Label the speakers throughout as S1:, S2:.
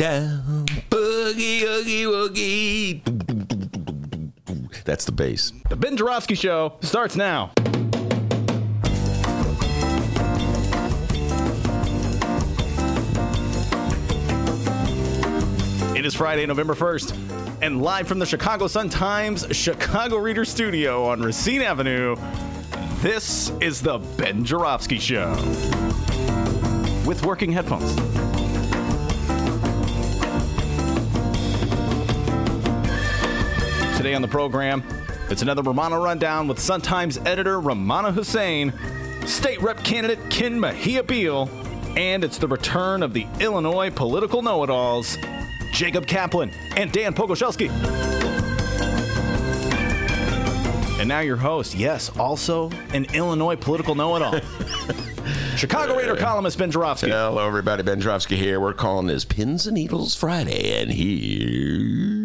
S1: down, boogie, oogie, woogie. That's the bass.
S2: The Ben Joravsky Show starts now. It is Friday, November 1st, and live from the Chicago Sun-Times Chicago Reader Studio on Racine Avenue, this is the Ben Joravsky Show. With working headphones. Today on the program, it's another Rummana Rundown with Sun-Times editor Rummana Hussain, state rep candidate Ken Mejia Beal, and it's the return of the Illinois political know-it-alls, Jacob Kaplan and Dan Pogorzelski. And now your host, yes, also an Illinois political know-it-all. Chicago Reader columnist Ben Joravsky.
S1: Hello, everybody. Ben Joravsky here. We're calling this Pins and Needles Friday, and here's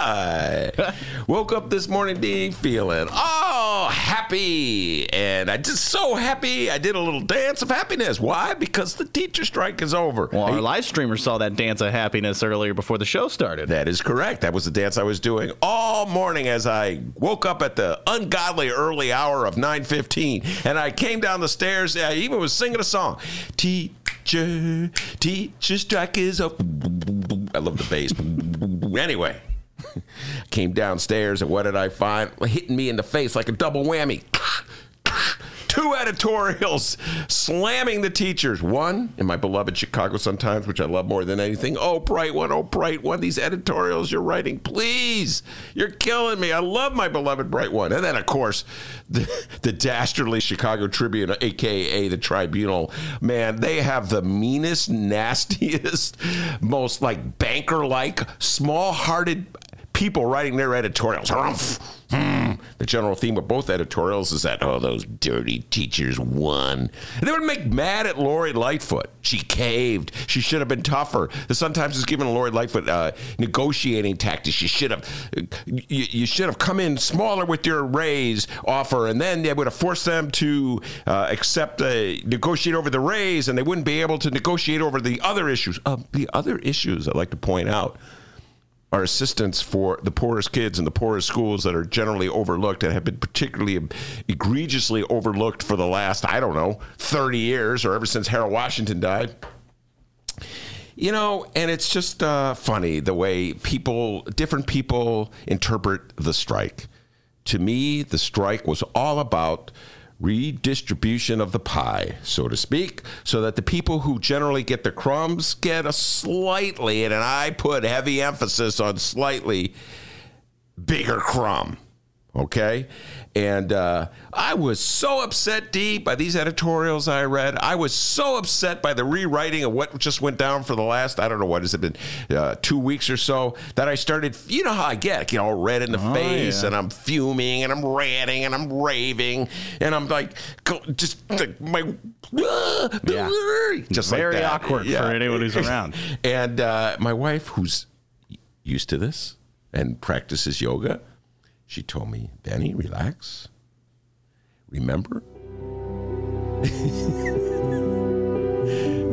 S1: why. Woke up this morning, feeling oh happy, and I just so happy. I did a little dance of happiness. Why? Because the teacher strike is over.
S2: Well, our live streamers saw that dance of happiness earlier before the show started.
S1: That is correct. That was the dance I was doing all morning as I woke up at the ungodly early hour of 9:15, and I came down the stairs. I even was singing a song. Teacher, teacher strike is up. I love the bass. anyway, came downstairs, and what did I find? Hitting me in the face like a double whammy. Two editorials slamming the teachers. One in my beloved Chicago Sun-Times, which I love more than anything. Oh, bright one, oh, bright one. These editorials you're writing, please. You're killing me. I love my beloved bright one. And then, of course, the, the dastardly Chicago Tribune, aka the Tribunal. Man, they have the meanest, nastiest, most like banker like, small hearted people writing their editorials. Hmm. The general theme of both editorials is that, oh, those dirty teachers won. And they would make mad at Lori Lightfoot. She caved. She should have been tougher. The Sun Times has given Lori Lightfoot uh, negotiating tactics. You should have, you, you, should have come in smaller with your raise offer, and then they would have forced them to uh, accept, a, negotiate over the raise, and they wouldn't be able to negotiate over the other issues. Uh, the other issues I'd like to point out are assistance for the poorest kids in the poorest schools that are generally overlooked and have been particularly egregiously overlooked for the last, I don't know, 30 years or ever since Harold Washington died. You know, and it's just uh, funny the way people, different people interpret the strike. To me, the strike was all about redistribution of the pie, so to speak, so that the people who generally get the crumbs get a slightly, and I put heavy emphasis on slightly bigger crumb. Okay? And uh, I was so upset, D, by these editorials I read. I was so upset by the rewriting of what just went down for the last, I don't know, what has it been, uh, two weeks or so, that I started, you know how I get, I get all red in the oh, face, yeah. and I'm fuming, and I'm ranting, and I'm raving, and I'm like, just like my,
S2: yeah. just very like awkward yeah. for anyone who's around.
S1: and uh, my wife, who's used to this and practices yoga, she told me, Benny, relax. Remember?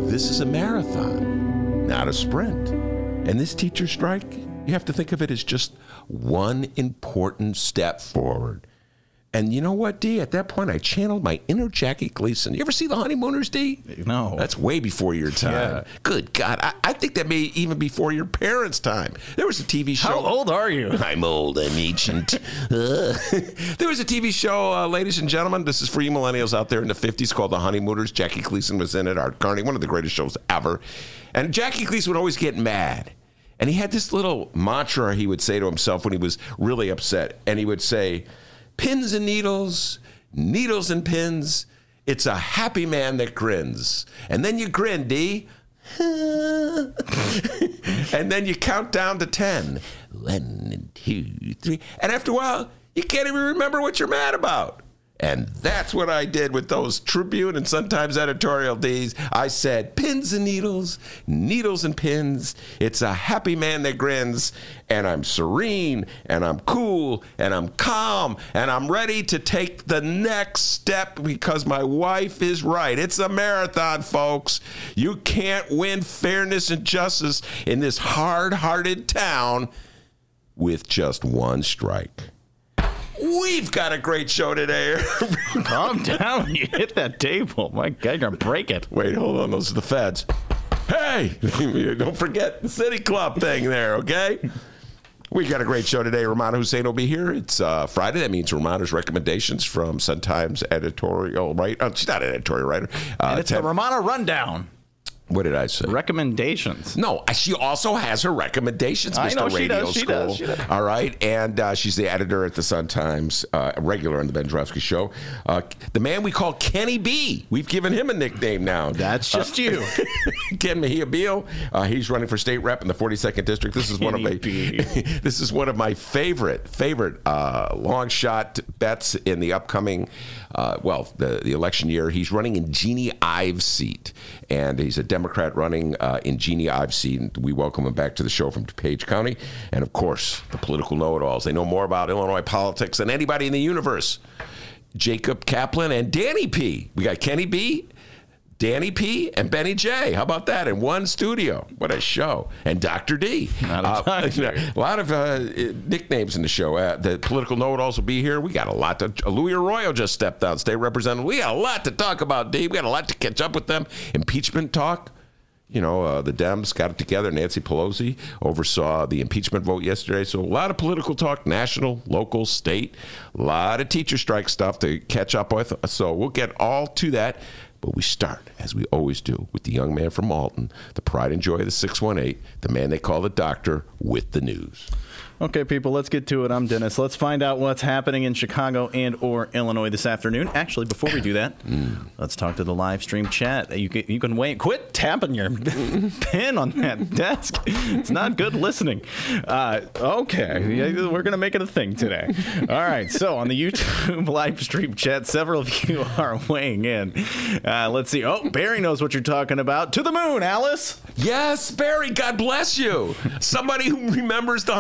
S1: this is a marathon, not a sprint. And this teacher strike, you have to think of it as just one important step forward. And you know what, D? At that point, I channeled my inner Jackie Gleason. You ever see The Honeymooners, D?
S2: No.
S1: That's way before your time. Yeah. Good God. I, I, think that may even before your parents' time. There was a TV show.
S2: How old are you?
S1: I'm old. I'm ancient. uh. there was a TV show, uh, ladies and gentlemen. This is for you millennials out there in the 50s called The Honeymooners. Jackie Gleason was in it. Art Carney, one of the greatest shows ever. And Jackie Gleason would always get mad. And he had this little mantra he would say to himself when he was really upset. And he would say, pins and needles, needles and pins. It's a happy man that grins. And then you grin, D. and then you count down to 10. One, two, three. And after a while, you can't even remember what you're mad about. And that's what I did with those Tribune and Sun-Times editorial D's. I said, pins and needles, needles and pins. It's a happy man that grins. And I'm serene and I'm cool and I'm calm and I'm ready to take the next step because my wife is right. It's a marathon, folks. You can't win fairness and justice in this hard hearted town with just one strike. We've got a great show today.
S2: Calm down you hit that table. My God, you're gonna break it.
S1: Wait, hold on. Those are the feds. Hey, don't forget the City Club thing there, okay? We got a great show today. Rummana Hussain will be here. It's uh, Friday. That means Rummana's recommendations from Sun Times editorial writer. Oh, she's not an editorial writer. Uh,
S2: And it's the Rummana Rundown.
S1: What did I say?
S2: Recommendations.
S1: No, she also has her recommendations,
S2: I
S1: Mr.
S2: know she
S1: Radio
S2: does, she
S1: School.
S2: does, she does.
S1: All right, and uh, she's the editor at the Sun Times, uh, regular on the Ben Joravsky Show. Uh, the man we call Kenny B. We've given him a nickname now.
S2: That's just you.
S1: Ken Mejia Beal. Uh, he's running for state rep in the 42nd district. This is one of my this is one of my favorite favorite uh, long shot bets in the upcoming uh, well the the election year. He's running in Jeanne Ives' seat, and he's a Democrat running uh, in Jeanne Ives' seat. And we welcome him back to the show from DuPage County, and of course the political know-it-alls. They know more about Illinois politics than anybody in the universe. Jacob Kaplan and Danny P. We got Kenny B. Danny P and Benny J. How about that in one studio? What a show! And Dr. D. Uh, a lot of uh, nicknames in the show. Uh, the political know-it-alls be here. We got a lot to. Luis Arroyo just stepped out, state representative. We got a lot to talk about, Dave. We got a lot to catch up with them. Impeachment talk. You know, uh, the Dems got it together. Nancy Pelosi oversaw the impeachment vote yesterday. So a lot of political talk, national, local, state. A lot of teacher strike stuff to catch up with. So we'll get all to that. But we start, as we always do, with the young man from Alton, the pride and joy of the 618, the man they call the doctor, with the news.
S2: Okay, people, let's get to it. I'm Dennis. Let's find out what's happening in Chicago and or Illinois this afternoon. Actually, before we do that, let's talk to the live stream chat. You can, you can wait. Quit tapping your pen on that desk. It's not good listening. Uh, okay, yeah, we're gonna make it a thing today. All right. So on the YouTube live stream chat, several of you are weighing in. Uh, let's see. Oh, Barry knows what you're talking about. To the moon, Alice.
S1: Yes, Barry, God bless you. Somebody who remembers the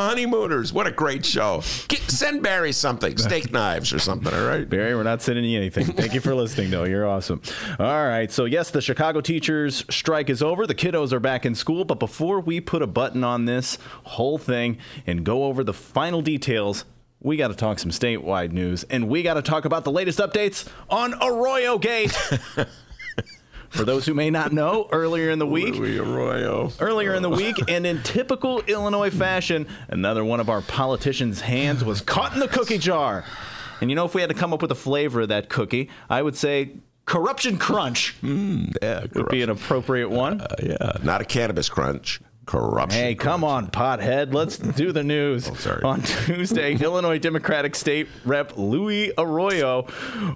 S1: honeymooners. What a great show. Get, send Barry something, steak knives or something, all right?
S2: Barry, we're not sending you anything. Thank you for listening, though. You're awesome. All right. So, yes, the Chicago teachers' strike is over. The kiddos are back in school. But before we put a button on this whole thing and go over the final details, we got to talk some statewide news. And we got to talk about the latest updates on Arroyo Gate. For those who may not know, earlier in the week,
S1: Luis Arroyo.
S2: Earlier in the week, and in typical Illinois fashion, another one of our politicians' hands was caught in the cookie jar. And you know, if we had to come up with a flavor of that cookie, I would say corruption crunch
S1: Yeah,
S2: would be an appropriate one.
S1: Uh, yeah, not a cannabis crunch. Corruption.
S2: Hey, come on, pothead. Let's do the news.
S1: Oh, sorry.
S2: On Tuesday, Illinois Democratic State Rep Luis Arroyo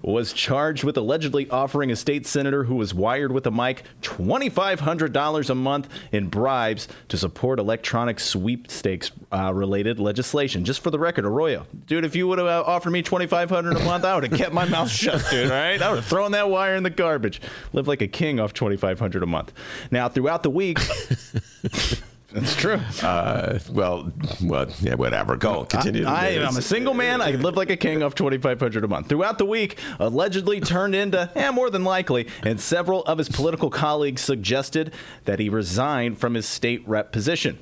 S2: was charged with allegedly offering a state senator who was wired with a mic $2,500 a month in bribes to support electronic sweepstakes uh, related legislation. Just for the record, Arroyo, dude, if you would have uh, offered me $2,500 a month, I would have kept my mouth shut, dude, all right? I would have thrown that wire in the garbage. Live like a king off $2,500 a month. Now, throughout the week, that's true.
S1: Uh, well, well, yeah, whatever. Go. Continue.
S2: I, am a single man. I live like a king off 2500 a month. Throughout the week, allegedly turned into, eh, more than likely, and several of his political colleagues suggested that he resign from his state rep position.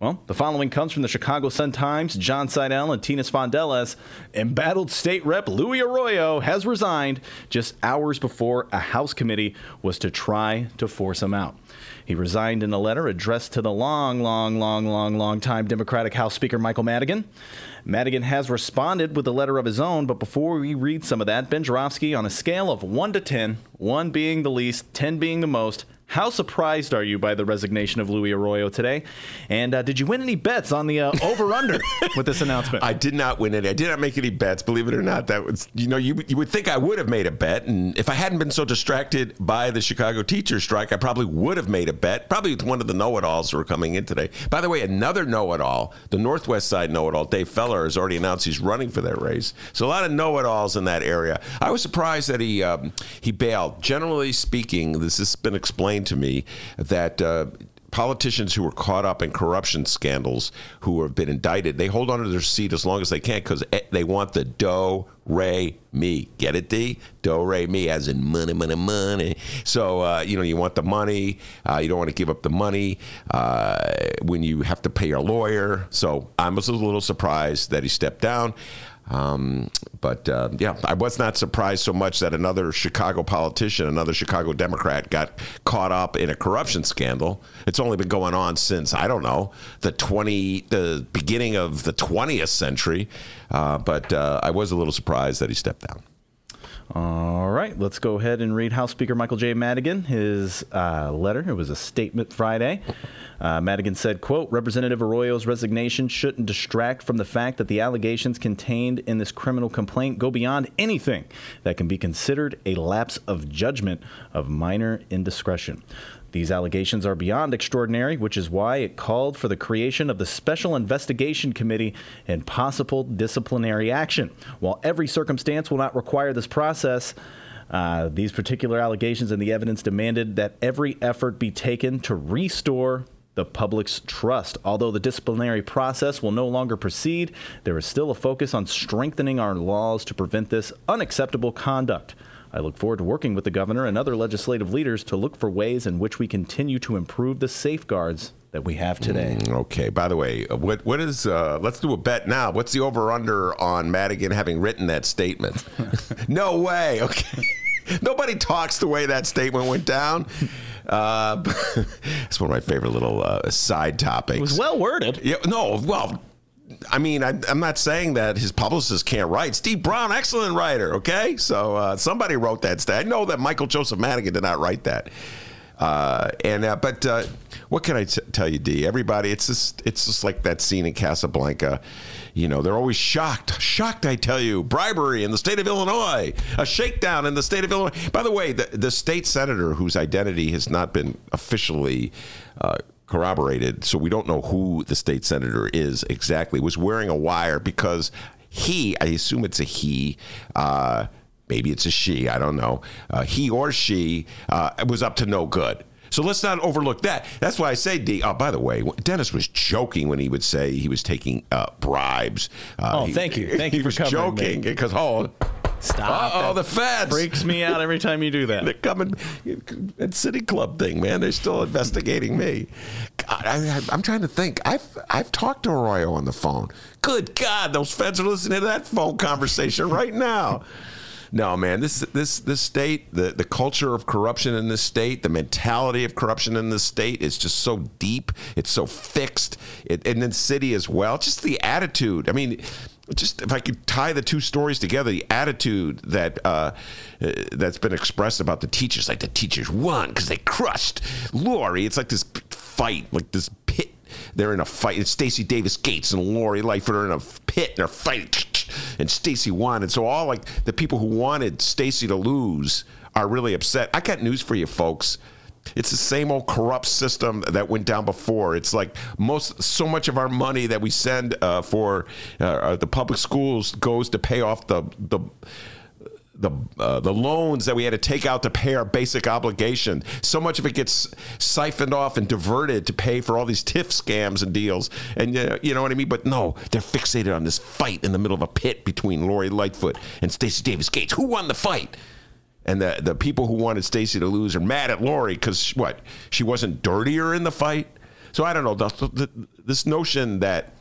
S2: Well, the following comes from the Chicago Sun-Times. Jon Seidel and Tina Sfondeles. Embattled state rep Luis Arroyo has resigned just hours before a House committee was to try to force him out. He resigned in a letter addressed to the long, long, long, long, long time Democratic House Speaker Michael Madigan. Madigan has responded with a letter of his own, but before we read some of that, Ben Joravsky, on a scale of 1 to 10, 1 being the least, 10 being the most, How surprised are you by the resignation of Luis Arroyo today? And uh, did you win any bets on the uh, over under with this announcement?
S1: I did not win any. I did not make any bets, believe it or not. That was, you know, you, you would think I would have made a bet. And if I hadn't been so distracted by the Chicago teacher strike, I probably would have made a bet, probably with one of the know it alls who are coming in today. By the way, another know it all, the Northwest Side know it all, Dave Feller, has already announced he's running for that race. So a lot of know it alls in that area. I was surprised that he, um, he bailed. Generally speaking, this has been explained explained to me that uh, politicians who were caught up in corruption scandals who have been indicted, they hold on to their seat as long as they can because they want the do, re, me. Get it, D? Do, re, me, as in money, money, money. So, uh, you know, you want the money. Uh, you don't want to give up the money uh, when you have to pay your lawyer. So I was a little surprised that he stepped down. Um, but uh, yeah, I was not surprised so much that another Chicago politician, another Chicago Democrat, got caught up in a corruption scandal. It's only been going on since I don't know the twenty, the beginning of the twentieth century. Uh, but uh, I was a little surprised that he stepped down.
S2: All right, let's go ahead and read House Speaker Michael J. Madigan his uh, letter. It was a statement Friday. Uh, Madigan said, quote, Representative Arroyo's resignation shouldn't distract from the fact that the allegations contained in this criminal complaint go beyond anything that can be considered a lapse of judgment of minor indiscretion. These allegations are beyond extraordinary, which is why it called for the creation of the Special Investigation Committee and possible disciplinary action. While every circumstance will not require this process, uh, these particular allegations and the evidence demanded that every effort be taken to restore the public's trust. Although the disciplinary process will no longer proceed, there is still a focus on strengthening our laws to prevent this unacceptable conduct. I look forward to working with the governor and other legislative leaders to look for ways in which we continue to improve the safeguards that we have today.
S1: Mm, okay. By the way, uh, what what is? Uh, let's do a bet now. What's the over under on Madigan having written that statement? no way. Okay. Nobody talks the way that statement went down. Uh, it's one of my favorite little uh, side topics. It
S2: was well worded.
S1: Yeah. No. Well, I mean, I, am not saying that his publicist can't write. Steve Brown, excellent writer. Okay, so uh, somebody wrote that. Stat. I know that Michael Joseph Madigan did not write that. Uh, and uh, but uh, what can I t- tell you, D? Everybody, it's just it's just like that scene in Casablanca. You know, they're always shocked. Shocked, I tell you. Bribery in the state of Illinois. A shakedown in the state of Illinois. By the way, the, the state senator whose identity has not been officially uh, corroborated, so we don't know who the state senator is exactly, was wearing a wire because he, I assume it's a he, uh, maybe it's a she, I don't know, uh, he or she uh, was up to no good. So let's not overlook that. That's why I say, D. Oh, by the way, Dennis was joking when he would say he was taking uh, bribes.
S2: Uh, oh,
S1: he,
S2: thank you. Thank you for
S1: was joking because oh,
S2: Stop.
S1: Oh, the feds.
S2: Freaks me out every time you do that.
S1: They're coming. That City Club thing, man. They're still investigating me. God, I, am trying to think. I've I've talked to Arroyo on the phone. Good God, those feds are listening to that phone conversation right now. No, man, this this this state, the the culture of corruption in this state, the mentality of corruption in this state is just so deep. It's so fixed, it, and then city as well. Just the attitude. I mean, just if I could tie the two stories together, the attitude that uh, uh, that's been expressed about the teachers, like the teachers won because they crushed Lori. It's like this fight, like this pit. They're in a fight. It's Stacy Davis Gates and Lori Lightfoot are in a pit and they're fighting, and Stacy won. And so all like the people who wanted Stacy to lose are really upset. I got news for you, folks. It's the same old corrupt system that went down before. It's like most, so much of our money that we send uh, for uh, uh, the public schools goes to pay off the the the uh, the loans that we had to take out to pay our basic obligation. So much of it gets siphoned off and diverted to pay for all these TIF scams and deals. And uh, you know what I mean? But no, they're fixated on this fight in the middle of a pit between Lori Lightfoot and Stacy Davis Gates. Who won the fight? And the, the people who wanted Stacy to lose are mad at Lori because what? She wasn't dirtier in the fight? So I don't know. The, the, this notion that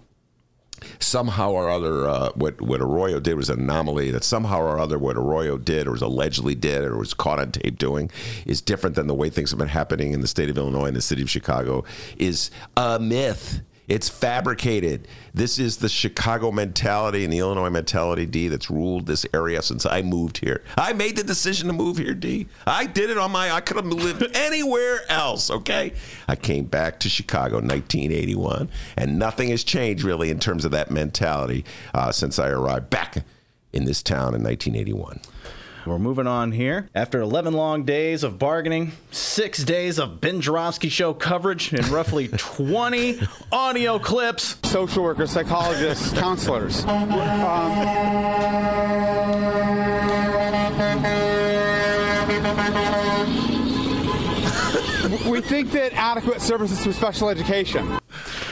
S1: somehow or other uh, what, what Arroyo did was an anomaly, that somehow or other what Arroyo did or was allegedly did or was caught on tape doing is different than the way things have been happening in the state of Illinois and the city of Chicago is a myth. It's fabricated. This is the Chicago mentality and the Illinois mentality, D, that's ruled this area since I moved here. I made the decision to move here, D. I did it on my. I could have lived anywhere else. Okay, I came back to Chicago, 1981, and nothing has changed really in terms of that mentality uh, since I arrived back in this town in 1981.
S2: We're moving on here. After 11 long days of bargaining, six days of Ben Joravsky Show coverage, and roughly 20 audio clips.
S3: Social workers, psychologists, counselors. Um, we think that adequate services to special education.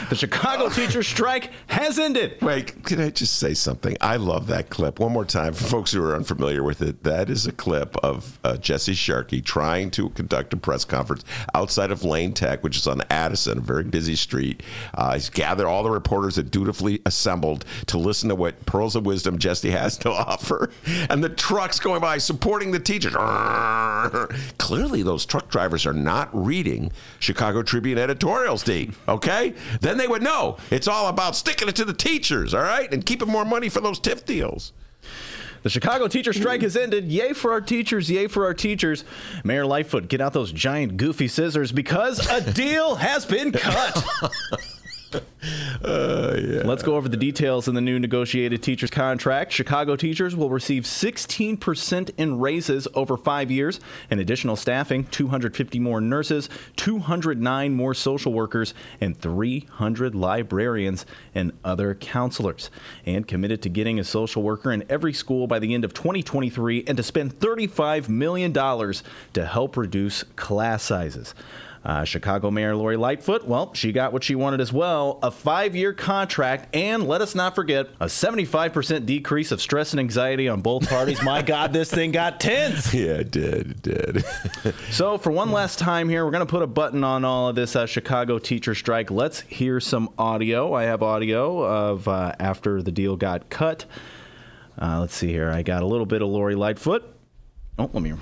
S2: The Chicago teacher strike has ended.
S1: Wait, can I just say something? I love that clip. One more time for folks who are unfamiliar with it. That is a clip of uh, Jesse Sharkey trying to conduct a press conference outside of Lane Tech, which is on Addison, a very busy street. Uh, he's gathered all the reporters that dutifully assembled to listen to what pearls of wisdom Jesse has to offer, and the trucks going by supporting the teachers. Clearly, those truck drivers are not reading Chicago Tribune editorials, D. Okay, then they would know it's all about sticking it to the teachers, all right, and keeping more money for those TIF deals.
S2: The Chicago teacher strike has ended. Yay for our teachers. Yay for our teachers. Mayor Lightfoot, get out those giant goofy scissors because a deal has been cut. Uh, yeah. Let's go over the details in the new negotiated teachers contract. Chicago teachers will receive 16% in raises over five years, and additional staffing 250 more nurses, 209 more social workers, and 300 librarians and other counselors. And committed to getting a social worker in every school by the end of 2023 and to spend $35 million to help reduce class sizes. Uh, Chicago Mayor Lori Lightfoot, well, she got what she wanted as well a five year contract, and let us not forget, a 75% decrease of stress and anxiety on both parties. My God, this thing got tense.
S1: Yeah, it did. It did.
S2: so, for one last time here, we're going to put a button on all of this uh, Chicago teacher strike. Let's hear some audio. I have audio of uh, after the deal got cut. Uh, let's see here. I got a little bit of Lori Lightfoot. Oh, let me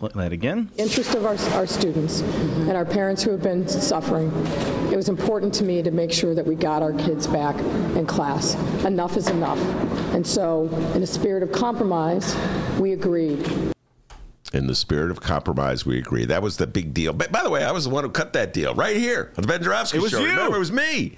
S2: that again.
S4: Interest of our, our students mm-hmm. and our parents who have been suffering. It was important to me to make sure that we got our kids back in class. Enough is enough. And so, in a spirit of compromise, we agreed.
S1: In the spirit of compromise, we agree. That was the big deal. But by the way, I was the one who cut that deal right here on the Ben Joravsky
S2: It was
S1: show.
S2: you.
S1: Remember, it was me.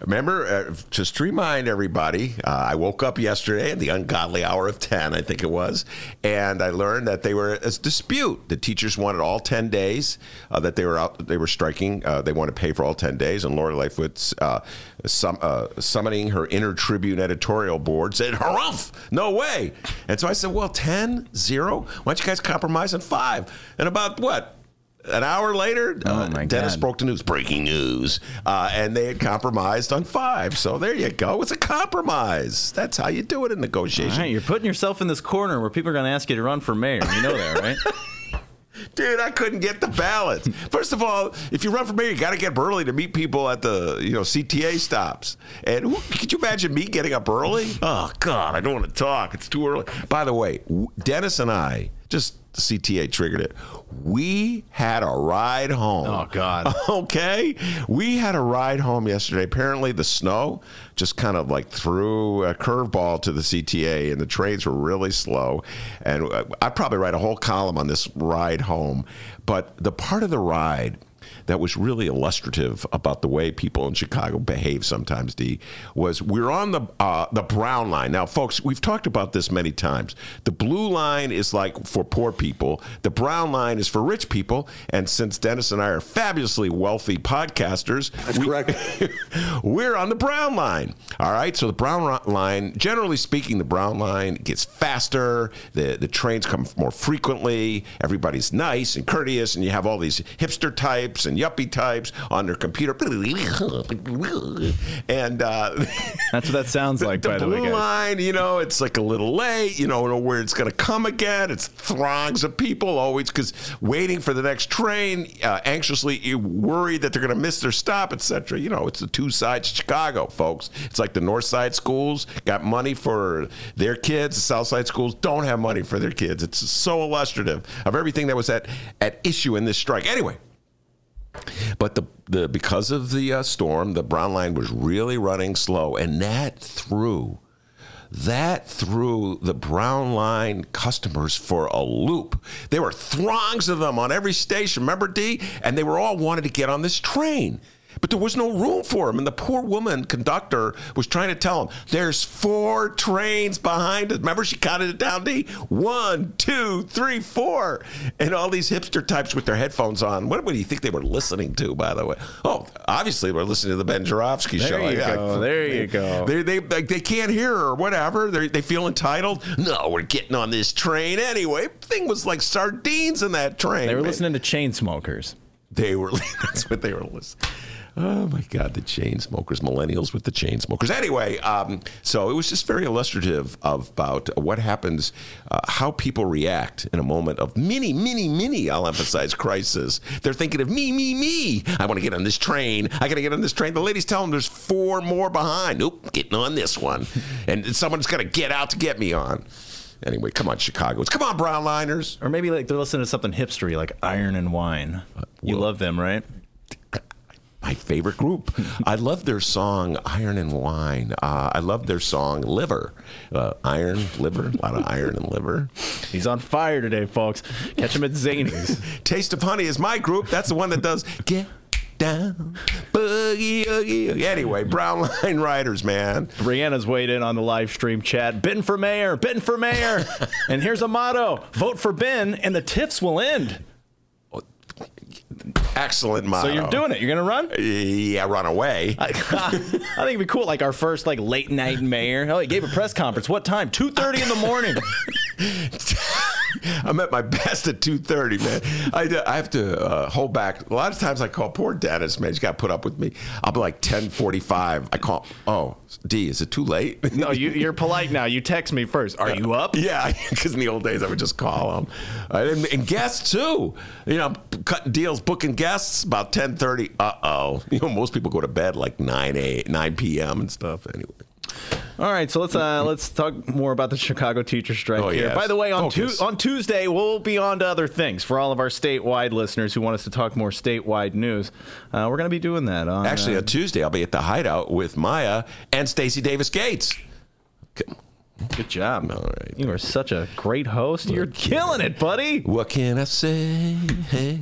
S1: Remember, uh, just to remind everybody, uh, I woke up yesterday at the ungodly hour of 10, I think it was, and I learned that they were a dispute. The teachers wanted all 10 days uh, that they were out, they were striking. Uh, they wanted to pay for all 10 days, and Lori Lightfoot's uh, sum, uh, summoning her inner Tribune editorial board said, harumph, no way. And so I said, well, 10, 0? Why don't you guys compromise on five? And about what? An hour later,
S2: oh
S1: uh, Dennis
S2: God.
S1: broke the news. Breaking news, uh, and they had compromised on five. So there you go. It's a compromise. That's how you do it in negotiation.
S2: you're putting yourself in this corner where people are going to ask you to run for mayor. You know that, right?
S1: Dude, I couldn't get the ballots. First of all, if you run for mayor, you got to get up early to meet people at the you know CTA stops. And who, could you imagine me getting up early? Oh God, I don't want to talk. It's too early. By the way, Dennis and I just CTA triggered it. We had a ride home.
S2: Oh God.
S1: Okay, we had a ride home yesterday. Apparently, the snow just kind of like threw a curveball to the CTA, and the trains were really slow. And uh, I'd probably write a whole column on this ride home. But the part of the ride that was really illustrative about the way people in Chicago behave sometimes. D was we're on the uh, the brown line now, folks. We've talked about this many times. The blue line is like for poor people. The brown line is for rich people. And since Dennis and I are fabulously wealthy podcasters,
S5: that's we, correct.
S1: we're on the brown line. All right. So the brown line, generally speaking, the brown line gets faster. The the trains come more frequently. Everybody's nice and courteous, and you have all these hipster types and yuppie types on their computer. And uh,
S2: that's what that sounds like.
S1: the,
S2: by
S1: the
S2: way,
S1: blue
S2: guys.
S1: line, you know, it's like a little late. You know, know where it's going to come again. It's throngs of people always because waiting for the next train, uh, anxiously worried that they're going to miss their stop, etc. You know, it's the two sides of Chicago, folks. It's like the North Side schools got money for their kids. The South Side schools don't have money for their kids. It's so illustrative of everything that was at at issue in this strike. Anyway. But the, the because of the uh, storm, the brown line was really running slow, and that threw that threw the brown line customers for a loop. There were throngs of them on every station. Remember, D? And they were all wanted to get on this train but there was no room for him. And the poor woman conductor was trying to tell him, there's four trains behind us. Remember, she counted it down, D? One, two, three, four. And all these hipster types with their headphones on. What, what do you think they were listening to, by the way? Oh, obviously, they were listening to the Ben Joravsky
S2: There
S1: show.
S2: you go. There you go.
S1: They, they, like, they can't hear or whatever. They, they feel entitled. No, we're getting on this train anyway. Thing was like sardines in that train.
S2: They were
S1: man.
S2: listening to chain smokers.
S1: They were. That's what they were listening. Oh my God, the chain smokers, millennials with the chain smokers. Anyway, um, so it was just very illustrative of about what happens, uh, how people react in a moment of mini, mini, mini. I'll emphasize crisis. They're thinking of me, me, me. I want to get on this train. I got to get on this train. The ladies tell them there's four more behind. Nope, getting on this one, and someone's got to get out to get me on. Anyway, come on, Chicagoans. Come on, Brownliners.
S2: Or maybe like they're listening to something hipstery like Iron and Wine. You
S1: well-
S2: love them, right?
S1: My favorite group. I love their song "Iron and Wine." Uh, I love their song "Liver." Uh, iron, liver, a lot of iron and liver.
S2: He's on fire today, folks. Catch him at Zanies.
S1: Taste of Honey is my group. That's the one that does "Get Down, Boogie Oogie." Oogie." Anyway, Brown Line Riders, man.
S2: Brianna's weighed in on the live stream chat. Ben for mayor, Ben for mayor. and here's a motto vote for Ben, and the TIFs will end.
S1: Excellent motto.
S2: So you're doing it. You're going to run?
S1: Yeah, run away.
S2: I, I think it'd be cool. Like our first like late night mayor. Oh, he gave a press conference. What time? Two thirty in the morning.
S1: I'm at my best at 2:30, man. I, I have to uh, hold back. A lot of times I call poor Dennis, man. He's got to put up with me. I'll be like 10:45. I call. Oh, D, is it too late?
S2: no, you, you're polite now. You text me first. Are you up?
S1: Yeah, because in the old days I would just call them, and, and guests too. You know, cutting deals, booking guests about 10:30. Uh oh. You know, most people go to bed like 9 a 9 p.m. and stuff. Anyway.
S2: All right, so let's uh, let's talk more about the Chicago teacher strike
S1: Oh,
S2: here.
S1: yes.
S2: By the way, on tu- on Tuesday we'll be on to other things for all of our statewide listeners who want us to talk more statewide news. Uh, we're going to be doing that on
S1: Actually,
S2: uh,
S1: on Tuesday I'll be at the Hideout with Maya and Stacy Davis Gates.
S2: Good job.
S1: All right.
S2: You are such a great host. You're killing it, buddy.
S1: What can I say? Hey.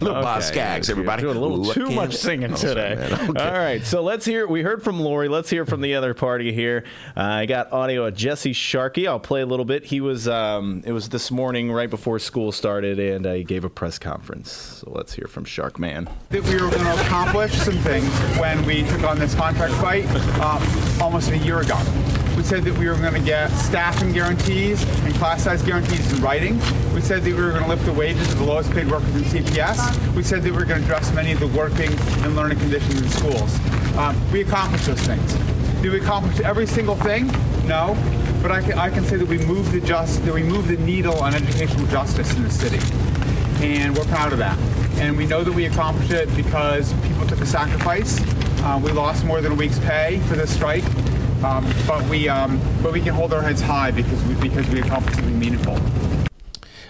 S1: Little Boz
S2: Okay,
S1: Skaggs,
S2: you're
S1: everybody.
S2: Doing a little
S1: What
S2: too much
S1: I-
S2: singing
S1: Oh, sorry,
S2: today.
S1: man. Okay.
S2: All right, so let's hear. We heard from Lori. Let's hear from the other party here. Uh, I got audio of Jesse Sharkey. I'll play a little bit. He was. Um, it was this morning, right before school started, and uh, he gave a press conference. So let's hear from Shark Man.
S3: that we were going to accomplish some things when we took on this contract fight um, almost a year ago. We said that we were going to get staffing guarantees and class size guarantees in writing. We said that we were going to lift the wages of the lowest paid workers in CPS. We said that we were going to address many of the working and learning conditions in schools. Um, we accomplished those things. Did we accomplish every single thing? No. But I can, I can say that we moved the just that we moved the needle on educational justice in the city and we're proud of that. And we know that we accomplished it because people took a sacrifice. Uh, we lost more than a week's pay for this strike, um, but we um, but we can hold our heads high because we because we accomplished something meaningful.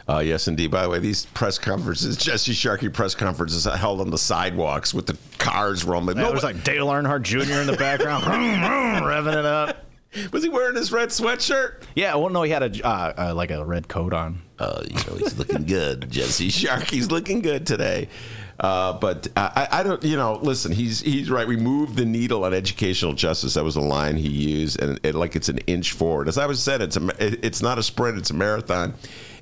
S1: Uh, yes, indeed. By the way, these press conferences, Jesse Sharkey press conferences, are held on the sidewalks with the cars rumbling.
S2: It
S1: No,
S2: was like Dale Earnhardt Jr. in the background, vroom, vroom, revving it up.
S1: was he wearing his red sweatshirt?
S2: Yeah, well, no, he had a uh, uh, like a red coat on.
S1: Uh, you know, he's looking good. Jesse Sharkey's looking good today. Uh, but I, I don't, you know, listen, he's he's right. We moved the needle on educational justice. That was a line he used, and it, like it's an inch forward. As I was said, it's a, it- it's not a sprint, it's a marathon.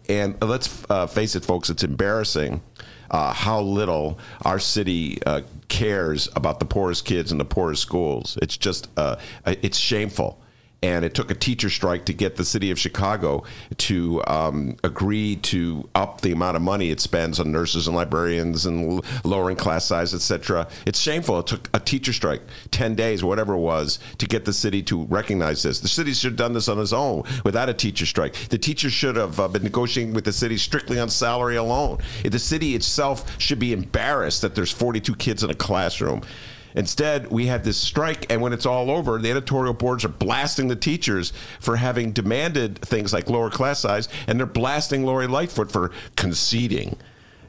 S1: And let's uh, face it, folks, it's embarrassing uh, how little our city uh, cares about the poorest kids in the poorest schools. It's just, uh, it's shameful and it took a teacher strike to get the city of Chicago to um, agree to up the amount of money it spends on nurses and librarians and lowering class size, etc. It's shameful. It took a teacher strike, ten days, whatever it was, to get the city to recognize this. The city should have done this on its own without a teacher strike. The teacher should have uh, been negotiating with the city strictly on salary alone. The city itself should be embarrassed that there's 42 kids in a classroom. Instead, we had this strike, and when it's all over, the editorial boards are blasting the teachers for having demanded things like lower class size, and they're blasting Lori Lightfoot for conceding.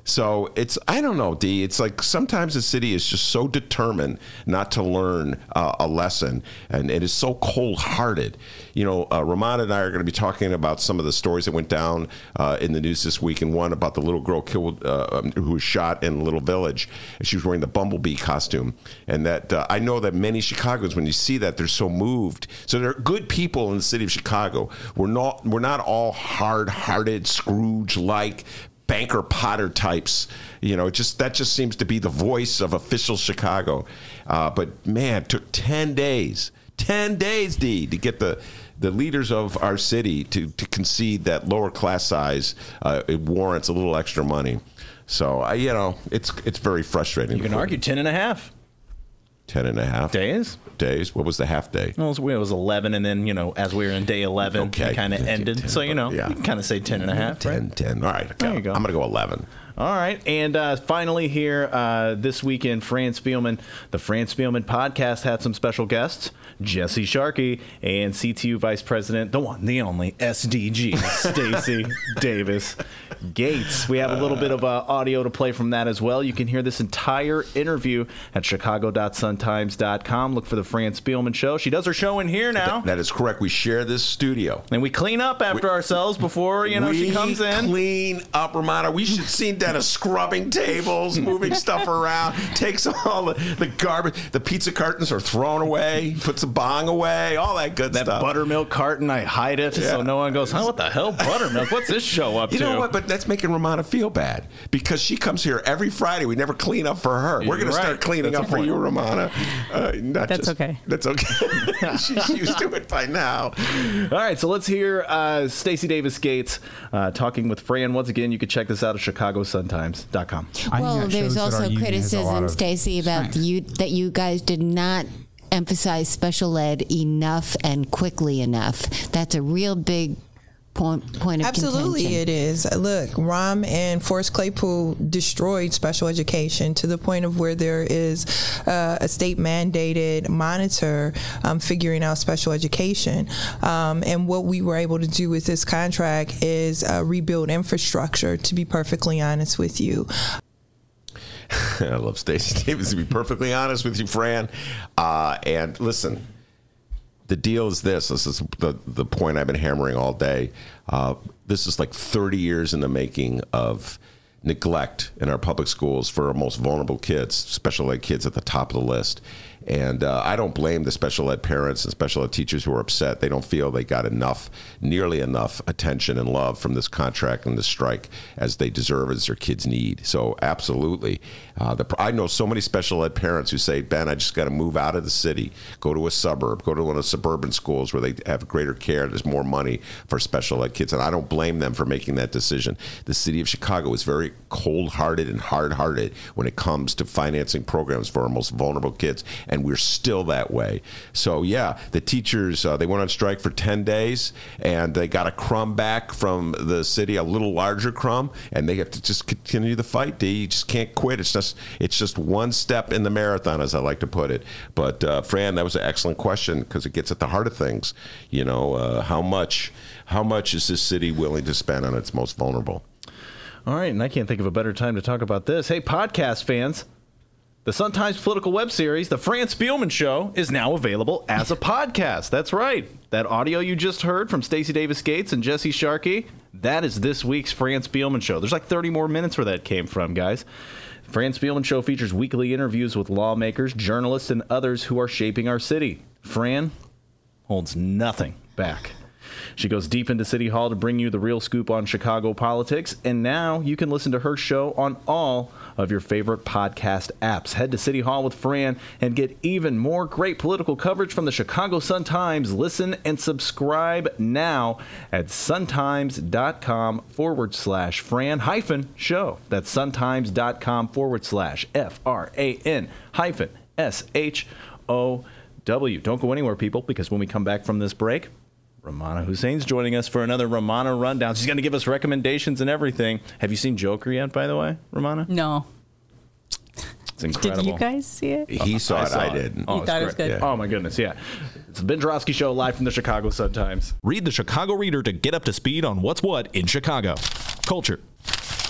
S1: So it's I don't know, D. It's like sometimes the city is just so determined not to learn uh, a lesson, and it is so cold-hearted. You know, uh, Rummana and I are going to be talking about some of the stories that went down uh, in the news this week, and one about the little girl killed uh, um, who was shot in Little Village, and she was wearing the bumblebee costume, and that uh, I know that many Chicagoans, when you see that, they're so moved. So there are good people in the city of Chicago. We're not we're not all hard-hearted Scrooge-like banker Potter types. You know, just that just seems to be the voice of official Chicago. Uh, but man, took ten days, ten days, D, to get the the leaders of our city to to concede that lower class size uh, it warrants a little extra money. So I, you know, it's it's very frustrating.
S2: You can argue 10 and a half
S1: 10 and a half
S2: days.
S1: days. What was the half day?
S2: Well, it was, it was 11, and then, you know, as we were in day 11,
S1: Okay.
S2: it kind of ended.
S1: 10,
S2: so, you know,
S1: yeah.
S2: you kind of say 10 and a half, right?
S1: 10, 10. All right.
S2: There you go.
S1: I'm going to go 11.
S2: All right. And uh, finally, here uh, this weekend, Fran Spielman, the Fran Spielman podcast had some special guests Jesse Sharkey and CTU Vice President, the one, the only SDG, Stacy Davis Gates. We have a little bit of uh, audio to play from that as well. You can hear this entire interview at chicago.suntimes.com. Look for the Fran Spielman show. She does her show in here now.
S1: That is correct. We share this studio.
S2: and we clean up after ourselves before, you know,
S1: we
S2: she comes in.
S1: Clean up, Rummana. We should see Dennis scrubbing tables, moving stuff around, takes all the, the garbage. The pizza cartons are thrown away, puts the bong away, all that good stuff.
S2: that
S1: stuff.
S2: buttermilk carton, I hide it so no one goes, huh, what the hell, buttermilk? What's this show up
S1: You
S2: to?
S1: You know what? But that's making Rummana feel bad because she comes here every Friday. We never clean up for her. We're going to start cleaning
S2: That's
S1: up for you, Rummana. Uh, not
S5: That's
S1: just-
S5: okay.
S1: That's okay. She's used to it by now.
S2: All right, so let's hear uh, Stacy Davis Gates uh, talking with Fran. Once again, you can check this out at chicagosuntimes.com.
S6: I think
S7: Well,
S6: that
S7: there's also
S6: our union has a lot
S7: criticism, Stacy, about you that you guys did not emphasize special ed enough and quickly enough. That's a real big point point of
S8: Absolutely,
S7: contention.
S8: it is. Look, Rahm and Forrest Claypool destroyed special education to the point of where there is uh, a state mandated monitor um, figuring out special education. Um, and what we were able to do with this contract is uh, rebuild infrastructure, to be perfectly honest with you.
S1: I love Stacy Davis. To be perfectly honest with you, Fran, uh, and listen, the deal is this. This is the the point I've been hammering all day. Uh, this is like 30 years in the making of neglect in our public schools for our most vulnerable kids, special ed kids at the top of the list. And uh, I don't blame the special ed parents and special ed teachers who are upset. They don't feel they got enough, nearly enough attention and love from this contract and this strike as they deserve, as their kids need. So, absolutely. Uh, the, I know so many special ed parents who say, Ben, I just got to move out of the city, go to a suburb, go to one of the suburban schools where they have greater care. There's more money for special ed kids. And I don't blame them for making that decision. The city of Chicago is very cold hearted and hard hearted when it comes to financing programs for our most vulnerable kids. And we're still that way. So, yeah, the teachers, uh, they went on strike for 10 days and they got a crumb back from the city, a little larger crumb, and they have to just continue the fight. You just can't quit. It's just it's just one step in the marathon, as I like to put it. But uh, Fran, that was an excellent question because it gets at the heart of things. You know, uh, how much how much is this city willing to spend on its most vulnerable?
S2: All right, and I can't think of a better time to talk about this. Hey, podcast fans. The Sun Times political web series, The Fran Spielman Show, is now available as a podcast. That's right. That audio you just heard from Stacy Davis Gates and Jesse Sharkey, that is this week's Fran Spielman Show. There's like 30 more minutes where that came from, guys. Fran Spielman Show features weekly interviews with lawmakers, journalists, and others who are shaping our city. Fran holds nothing back. She goes deep into City Hall to bring you the real scoop on Chicago politics, and now you can listen to her show on all of your favorite podcast apps. Head to City Hall with Fran and get even more great political coverage from the Chicago Sun-Times. Listen and subscribe now at suntimes.com forward slash Fran hyphen show. That's suntimes.com forward slash F R A N hyphen S H O W. Don't go anywhere, people, because when we come back from this break, Rummana Hussain's joining us for another Rummana rundown. She's going to give us recommendations and everything. Have you seen Joker yet, by the way, Ramana?
S5: No.
S2: It's incredible.
S5: Did you guys see it?
S1: He saw it. I didn't.
S2: Oh,
S5: You
S2: it's
S5: thought it was
S2: great.
S5: good?
S2: Oh my goodness, yeah. It's the Ben Joravsky Show live from the Chicago Sun Times.
S9: Read the Chicago Reader to get up to speed on what's what in Chicago. Culture,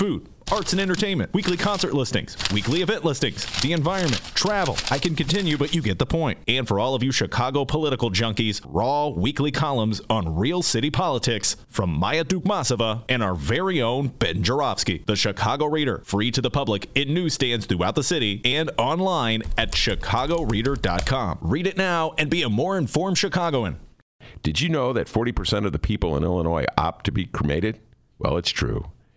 S9: food,
S2: arts and entertainment, weekly concert listings, weekly event listings, the environment, travel. I can continue, but you get the point. And for all of you Chicago political junkies, raw weekly columns on real city politics from Maya Dukmasova and our very own Ben Joravsky, The Chicago Reader, free to the public in newsstands throughout the city and online at chicagoreader.com. Read it now and be a more informed Chicagoan.
S1: Did you know that 40% of the people in Illinois opt to be cremated? Well, it's true.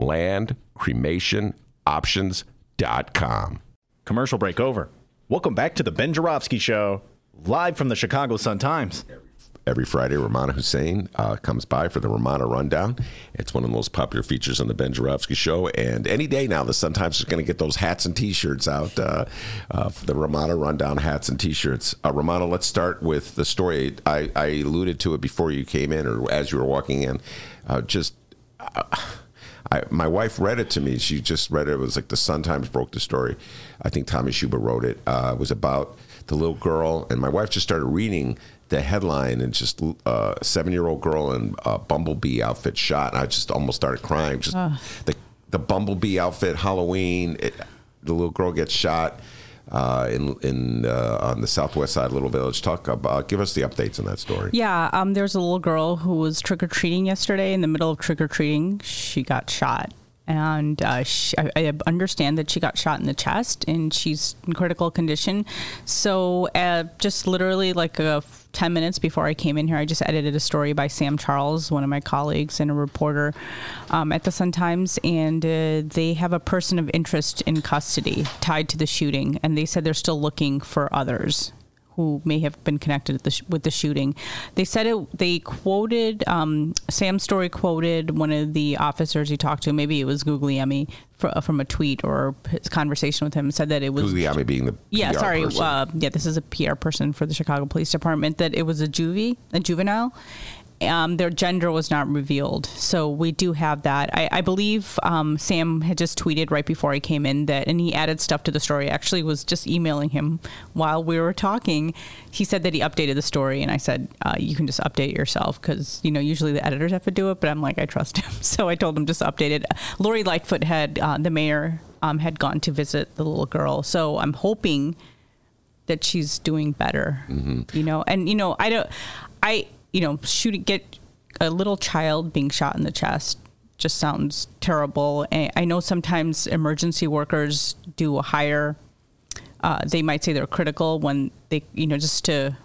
S1: Land Cremation Options.com.
S2: Commercial break over. Welcome back to the Ben Joravsky Show, live from the Chicago Sun-Times.
S1: Every Friday, Rummana Hussain uh, comes by for the Rummana Rundown. It's one of the most popular features on the Ben Joravsky Show. And any day now, the Sun-Times is going to get those hats and T-shirts out, uh, uh, the Rummana Rundown hats and T-shirts. Uh, Rummana, let's start with the story. I, I, alluded to it before you came in, or as you were walking in. Uh, just. I, my wife read it to me. She just read it. It was like the Sun-Times broke the story. I think Tommy Schuba wrote it. Uh, it was about the little girl, and my wife just started reading the headline, and just a uh, seven-year-old girl in a bumblebee outfit shot. And I just almost started crying. Just the the bumblebee outfit, Halloween. It, the little girl gets shot. Uh, in in uh, on the southwest side of little village. Talk about give us the updates on that story.
S5: Yeah, um, there's a little girl who was trick or treating yesterday. In the middle of trick or treating, she got shot, and uh, she, I, I understand that she got shot in the chest, and she's in critical condition. So, uh, just literally like a 10 minutes before I came in here, I just edited a story by Sam Charles, one of my colleagues and a reporter um, at the Sun-Times. And uh, they have a person of interest in custody tied to the shooting. And they said they're still looking for others who may have been connected the sh- with the shooting. They said it. They quoted um, Sam Story quoted one of the officers he talked to. Maybe it was Guglielmi fr- from a tweet or his conversation with him. Said that it was
S1: Guglielmi being the
S5: yeah,
S1: PR
S5: sorry. Uh, yeah, this is a PR person for the Chicago Police Department. That it was a juvie, a juvenile. Um, their gender was not revealed, so we do have that. I, I believe um, Sam had just tweeted right before I came in that, and he added stuff to the story. I actually, was just emailing him while we were talking. He said that he updated the story, and I said uh, you can just update yourself because you know usually the editors have to do it, but I'm like I trust him, so I told him just update it. Lori Lightfoot had uh, the mayor um, had gone to visit the little girl, so I'm hoping that she's doing better. You know, and you know, I don't, I, you know, shooting get a little child being shot in the chest just sounds terrible. And I know sometimes emergency workers do a higher. Uh, they might say they're critical when they, you know, just to,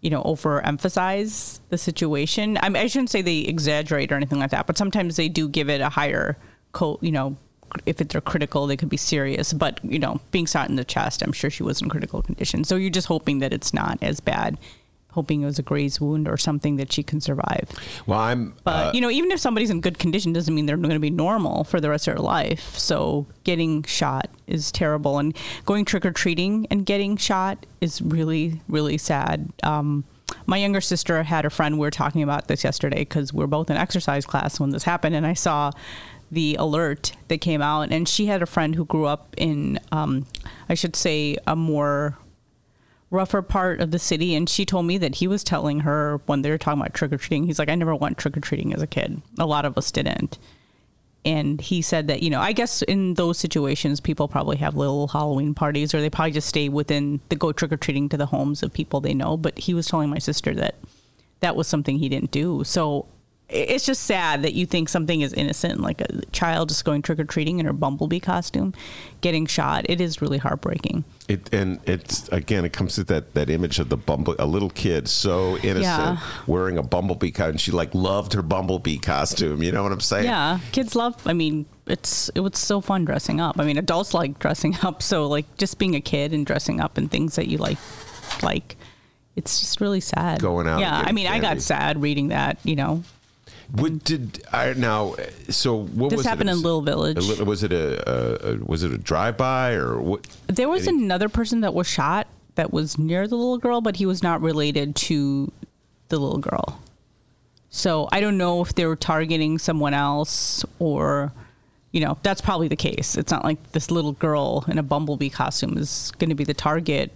S5: you know, overemphasize the situation. I mean, I shouldn't say they exaggerate or anything like that, but sometimes they do give it a higher, co- you know, if they're critical, they could be serious. But you know, being shot in the chest, I'm sure she was in critical condition. So you're just hoping that it's not as bad. Hoping it was a graze wound or something that she can survive.
S1: well, I'm.
S5: But
S1: uh,
S5: you know, even if somebody's in good condition, doesn't mean they're going to be normal for the rest of their life. So getting shot is terrible, and going trick or treating and getting shot is really, really sad. Um, my younger sister had a friend. We were talking about this yesterday because we are both in exercise class when this happened, and I saw the alert that came out. And she had a friend who grew up in, um, I should say, a more rougher part of the city and she told me that he was telling her when they were talking about trick-or-treating he's like i never went trick-or-treating as a kid. A lot of us didn't. And he said that you know i guess in those situations people probably have little halloween parties or they probably just stay within the go trick-or-treating to the homes of people they know but he was telling my sister that that was something he didn't do. So it's just sad that you think something is innocent like a child just going trick-or-treating in her bumblebee costume getting shot it is really heartbreaking
S1: It and it's again, it comes to that that image of the bumble, a little kid so innocent
S5: Yeah.
S1: wearing a bumblebee costume. And she like loved her bumblebee costume. You know what I'm saying?
S5: Yeah, kids love. I mean, it's it was so fun dressing up. I mean, adults like dressing up. So like just being a kid and dressing up and things that you like, like, it's just really sad.
S1: Going out
S5: Yeah, I mean, I got sad reading that. You know,
S1: What did I now? So what
S5: This
S1: was
S5: happened
S1: it?
S5: in Little Village.
S1: A Was it a, a, a was it a drive by or what?
S5: There was
S1: Any-
S5: another person that was shot that was near the little girl, but he was not related to the little girl. So I don't know if they were targeting someone else or, you know, that's probably the case. It's not like this little girl in a bumblebee costume is going to be the target.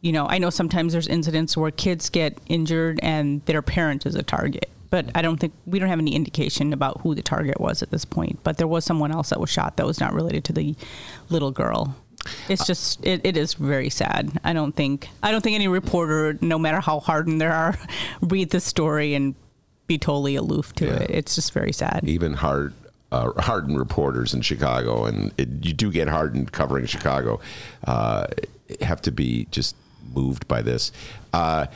S5: You know, I know sometimes there's incidents where kids get injured and their parent is a target. But I don't think we don't have any indication about who the target was at this point. But there was someone else that was shot that was not related to the little girl. It's just it, it is very sad. I don't think I don't think any reporter, no matter how hardened they are, read the story and be totally aloof to
S1: Yeah.
S5: it. It's just very sad.
S1: even hard uh, hardened reporters in Chicago, and it, you do get hardened covering Chicago, uh, have to be just moved by this. Uh,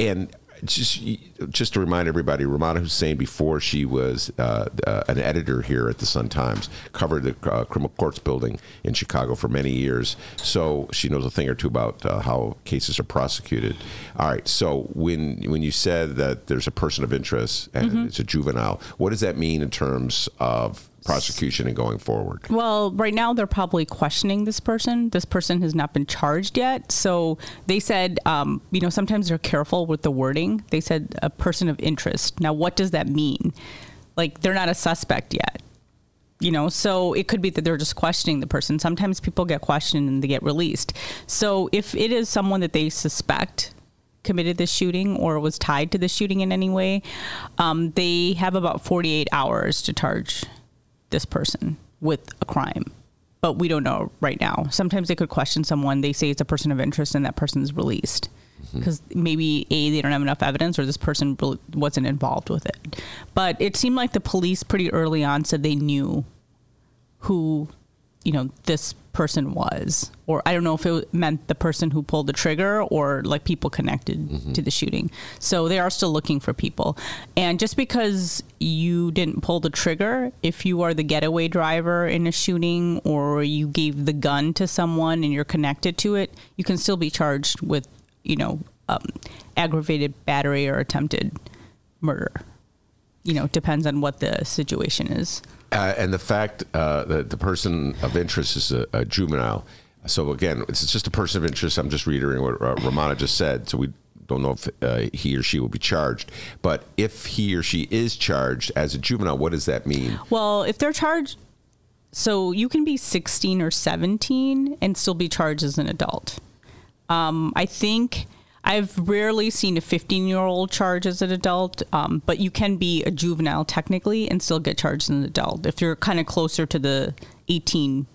S1: and just just to remind everybody, Rummana Hussain, before she was uh, uh, an editor here at the Sun-Times, covered the uh, criminal courts building in Chicago for many years, so she knows a thing or two about uh, how cases are prosecuted. All right, so when when you said that there's a person of interest and it's a juvenile, what does that mean in terms of prosecution and going forward?
S5: Well, right now they're probably questioning this person. This person has not been charged yet. So they said, um, you know, sometimes they're careful with the wording. They said a person of interest. Now, what does that mean? Like, they're not a suspect yet. You know, so it could be that they're just questioning the person. Sometimes people get questioned and they get released. So if it is someone that they suspect committed this shooting or was tied to the shooting in any way, um, they have about 48 hours to charge this person with a crime. But we don't know right now. Sometimes they could question someone. They say it's a person of interest and that person is released mm-hmm. because maybe A, they don't have enough evidence or this person really wasn't involved with it. But it seemed like the police pretty early on said they knew who you know this person was or i don't know if it meant the person who pulled the trigger or like people connected to the shooting. So they are still looking for people. And just because you didn't pull the trigger if you are the getaway driver in a shooting or you gave the gun to someone and you're connected to it you can still be charged with you know um, aggravated battery or attempted murder you know depends on what the situation is
S1: Uh, and the fact uh, that the person of interest is a, a juvenile. So again, it's just a person of interest. I'm just reiterating what uh, Rummana just said. So we don't know if uh, he or she will be charged. But if he or she is charged as a juvenile, what does that mean?
S5: Well, if they're charged, so you can be 16 or 17 and still be charged as an adult. Um, I think I've rarely seen a 15 year old charged as an adult, um, but you can be a juvenile technically and still get charged as an adult if you're kind of closer to the 18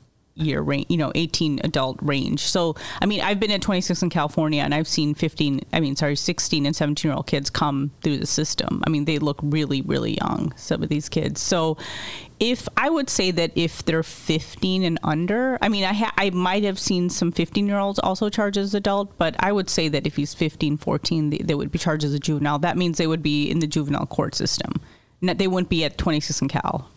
S5: year range, you know, 18 adult range. So, I mean, I've been at 26 in California and I've seen 15, I mean, sorry, 16 and 17 year old kids come through the system. I mean, they look really, really young, some of these kids. So, if I would say that if they're 15 and under, I mean, I, ha- I might have seen some 15 year olds also charged as adult, but I would say that if he's 15, 14, they, they would be charged as a juvenile. That means they would be in the juvenile court system. Not, they wouldn't be at 26 in Cal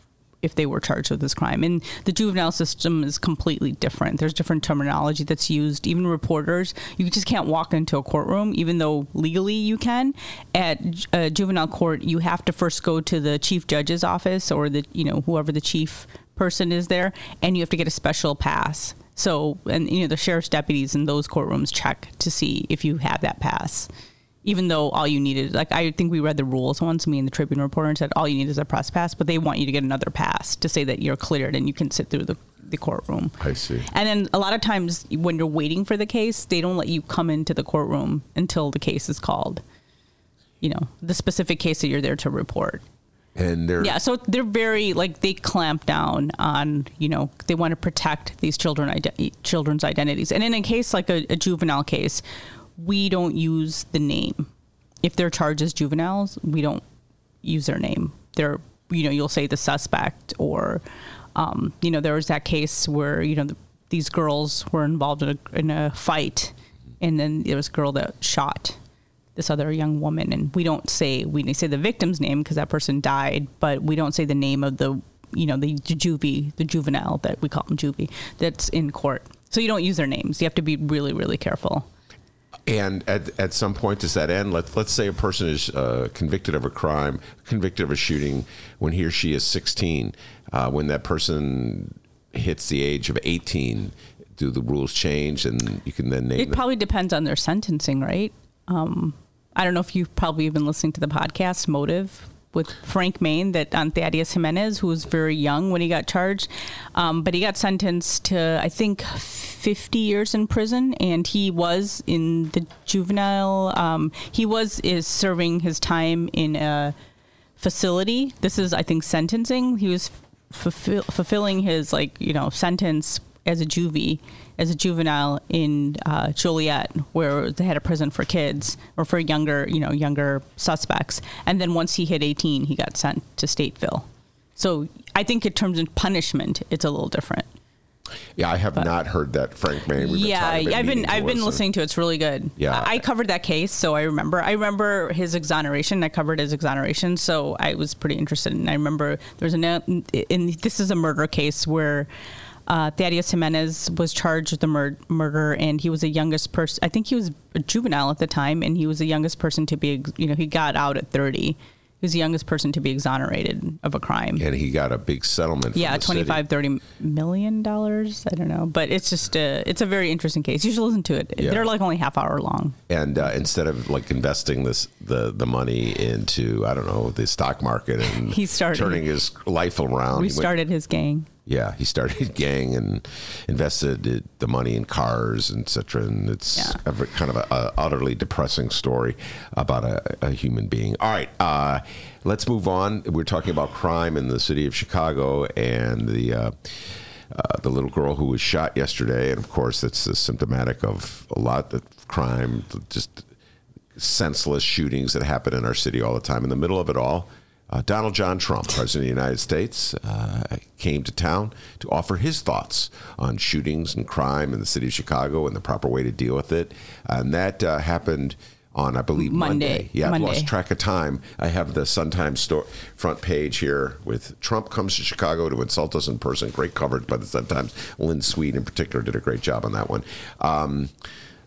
S5: if they were charged with this crime. And the juvenile system is completely different. There's different terminology that's used. Even reporters, you just can't walk into a courtroom, even though legally you can. At uh, juvenile court, you have to first go to the chief judge's office or the you know whoever the chief person is there, and you have to get a special pass. So, and you know the sheriff's deputies in those courtrooms check to see if you have that pass even though all you needed, like I think we read the rules once, me and the Tribune reporter, and said all you need is a press pass, but they want you to get another pass to say that you're cleared and you can sit through the, the courtroom.
S1: I see.
S5: And then a lot of times when you're waiting for the case, they don't let you come into the courtroom until the case is called. You know, the specific case that you're there to report.
S1: And they're
S5: Yeah, so they're very like they clamp down on you know they want to protect these children ide- children's identities, and in a case like a, a juvenile case, we don't use the name. If they're charged as juveniles, we don't use their name. They're you know you'll say the suspect or um, you know there was that case where you know the, these girls were involved in a, in a fight, and then there was a girl that shot this other young woman and we don't say we say the victim's name because that person died but we don't say the name of the you know the juvie the juvenile that we call them juvie that's in court so you don't use their names you have to be really really careful
S1: And at, at some point, does that end? Let, let's say a person is uh, convicted of a crime, convicted of a shooting when he or she is 16. Uh, when that person hits the age of 18, do the rules change and you can then name
S5: It
S1: them?
S5: probably depends on their sentencing, right? Um, I don't know if you've probably been listening to the podcast Motive with Frank Main that on Thaddeus Jimenez, who was very young when he got charged, um, but he got sentenced to I think 50 years in prison, and he was in the juvenile. Um, he was is serving his time in a facility. This is I think sentencing. He was fulfill, fulfilling his like you know sentence as a juvie as a juvenile in uh, Joliet, where they had a prison for kids or for younger, you know, younger suspects. And then once he hit 18, he got sent to Stateville. So I think in terms of punishment, it's a little different.
S1: Yeah, I have not heard that Frank Main. We've
S5: yeah, I've been I've been listening to it. It's really good.
S1: Yeah.
S5: I I covered that case, so I remember. I remember his exoneration. I covered his exoneration, so I was pretty interested. And I remember there's an in this is a murder case where. Uh, Thaddeus Jimenez was charged with the mur- murder, and he was the youngest person. I think he was a juvenile at the time, and he was the youngest person to be. You know, he got out at 30. He was the youngest person to be exonerated of a crime.
S1: And he got a big settlement.
S5: Yeah,
S1: the city.
S5: 25, 30 million dollars. I don't know, but it's just a, it's a very interesting case. You should listen to it.
S1: Yeah.
S5: They're like only half hour long.
S1: and uh, instead of like investing this the the money into I don't know the stock market and
S5: He started-
S1: turning his life around.
S5: We
S1: he went-
S5: started his gang.
S1: Yeah, he started gang and invested the money in cars and etc. And it's
S5: Yeah.
S1: a, kind of a, a utterly depressing story about a, a human being. All right, uh, let's move on. We're talking about crime in the city of Chicago and the. Uh, uh, the little girl who was shot yesterday, and of course, that's symptomatic of a lot of crime, just senseless shootings that happen in our city all the time. In the middle of it all, uh, Donald John Trump, President of the United States, uh, came to town to offer his thoughts on shootings and crime in the city of Chicago and the proper way to deal with it. And that uh, happened on, I believe, Monday.
S5: Monday.
S1: Yeah, I've lost track of time. I have the Sun-Times store, front page here with Trump comes to Chicago to insult us in person. Great coverage by the Sun-Times. Lynn Sweet, in particular, did a great job on that one. Um,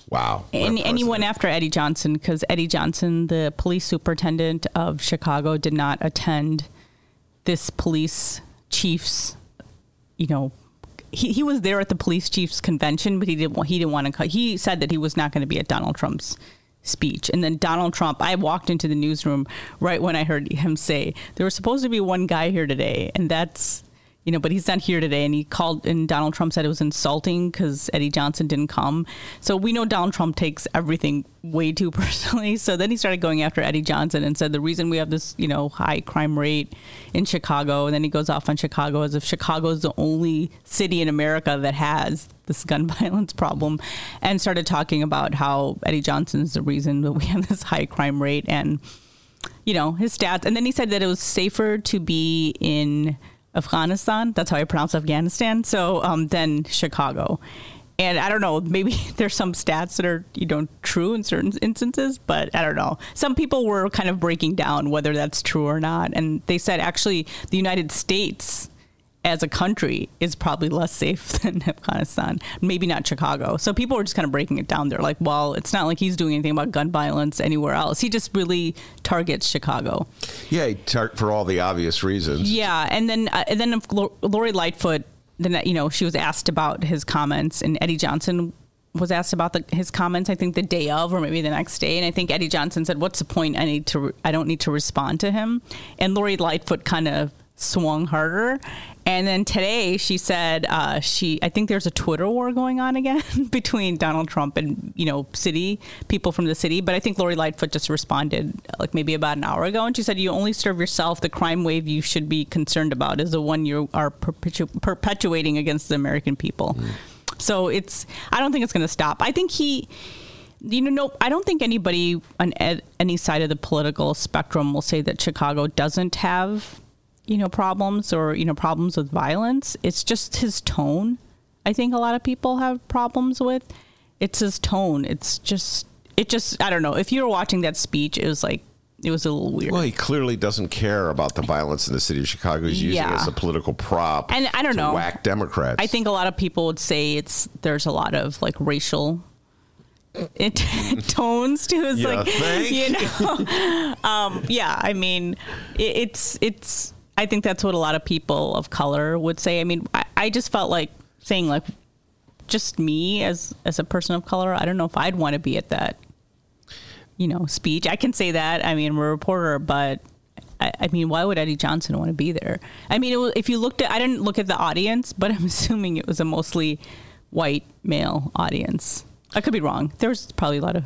S1: wow.
S5: And anyone after Eddie Johnson, because Eddie Johnson, the police superintendent of Chicago, did not attend this police chief's, you know, he, he was there at the police chief's convention, but he didn't want, he didn't want to. He said that he was not going to be at Donald Trump's speech. And then Donald Trump, I walked into the newsroom right when I heard him say there was supposed to be one guy here today, and that's you know, but he's not here today. And he called, and Donald Trump said it was insulting because Eddie Johnson didn't come. So we know Donald Trump takes everything way too personally. So then he started going after Eddie Johnson and said the reason we have this, you know, high crime rate in Chicago, and then he goes off on Chicago as if Chicago is the only city in America that has this gun violence problem, and started talking about how Eddie Johnson is the reason that we have this high crime rate and you know his stats and then he said that it was safer to be in afghanistan. That's how i pronounce afghanistan. So um, than chicago. And i don't know maybe there's some stats that are you know true in certain instances but i don't know. Some people were kind of breaking down whether that's true or not. And they said actually the united states as a country is probably less safe than Afghanistan. Maybe not Chicago. So people are just kind of breaking it down. They're like, well, it's not like he's doing anything about gun violence anywhere else. He just really targets Chicago.
S1: Yeah, tar- for all the obvious reasons.
S5: Yeah, and then uh, and then Lori Lightfoot, then you know she was asked about his comments, and Eddie Johnson was asked about the, his comments. I think the day of, or maybe the next day, and I think Eddie Johnson said, "What's the point? I need to. I don't need to respond to him." And Lori Lightfoot kind of swung harder. And then today she said uh, she I think there's a Twitter war going on again between Donald Trump and you know city people from the city. But I think Lori Lightfoot just responded like maybe about an hour ago, and she said you only serve yourself. The crime wave you should be concerned about is the one you are perpetu- perpetuating against the American people. So it's I don't think it's going to stop. I think he you know, no, I don't think anybody on ed, any side of the political spectrum will say that Chicago doesn't have, you know, problems or you know problems with violence. It's just his tone. I think a lot of people have problems with. It's his tone. It's just, it just, I don't know. If you were watching that speech, it was like, it was a little weird.
S1: Well, he clearly doesn't care about the violence in the city of Chicago. He's using it as a political prop.
S5: And I don't know.
S1: Whack Democrats.
S5: I think a lot of people would say it's there's a lot of like racial it, tones to his
S1: Yeah,
S5: like you know um yeah i mean it, it's it's i think that's what a lot of people of color would say i mean I, I just felt like saying like just me as as a person of color i don't know if i'd want to be at that you know speech i can say that i mean i'm a reporter but I, I mean, why would Eddie Johnson want to be there? I mean, it was, if you looked at, I didn't look at the audience, but I'm assuming it was a mostly white male audience. I could be wrong. There's probably a lot of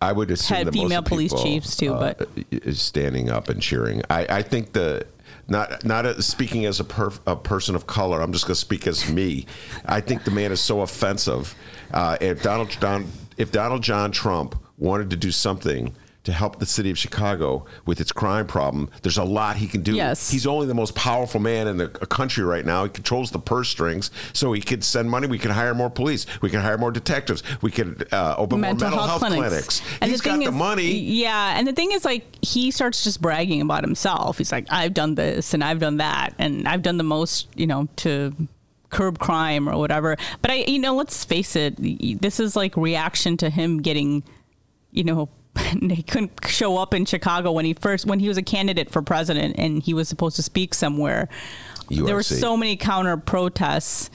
S1: I would assume
S5: Had female police
S1: people,
S5: chiefs, too,
S1: uh,
S5: but-
S1: is standing up and cheering. I, I think the not not a, speaking as a, a person of color. I'm just going to speak as me. I think the man is so offensive. Uh, if Donald Don, if Donald John Trump wanted to do something. To help the city of Chicago with its crime problem, there's a lot he can do.
S5: Yes.
S1: He's only the most powerful man in the uh, country right now. He controls the purse strings, so he could send money. We can hire more police. We can hire more detectives. We could uh, open
S5: mental,
S1: more mental
S5: health,
S1: health,
S5: clinics.
S1: clinics.
S5: And
S1: He's
S5: the
S1: got the money.
S5: Yeah, and the thing is, like, he starts just bragging about himself. He's like, "I've done this and I've done that and I've done the most," you know, to curb crime or whatever. But I, you know, let's face it, this is like reaction to him getting, you know. He couldn't show up in Chicago when he first when he was a candidate for president and he was supposed to speak somewhere. There were so many counter protests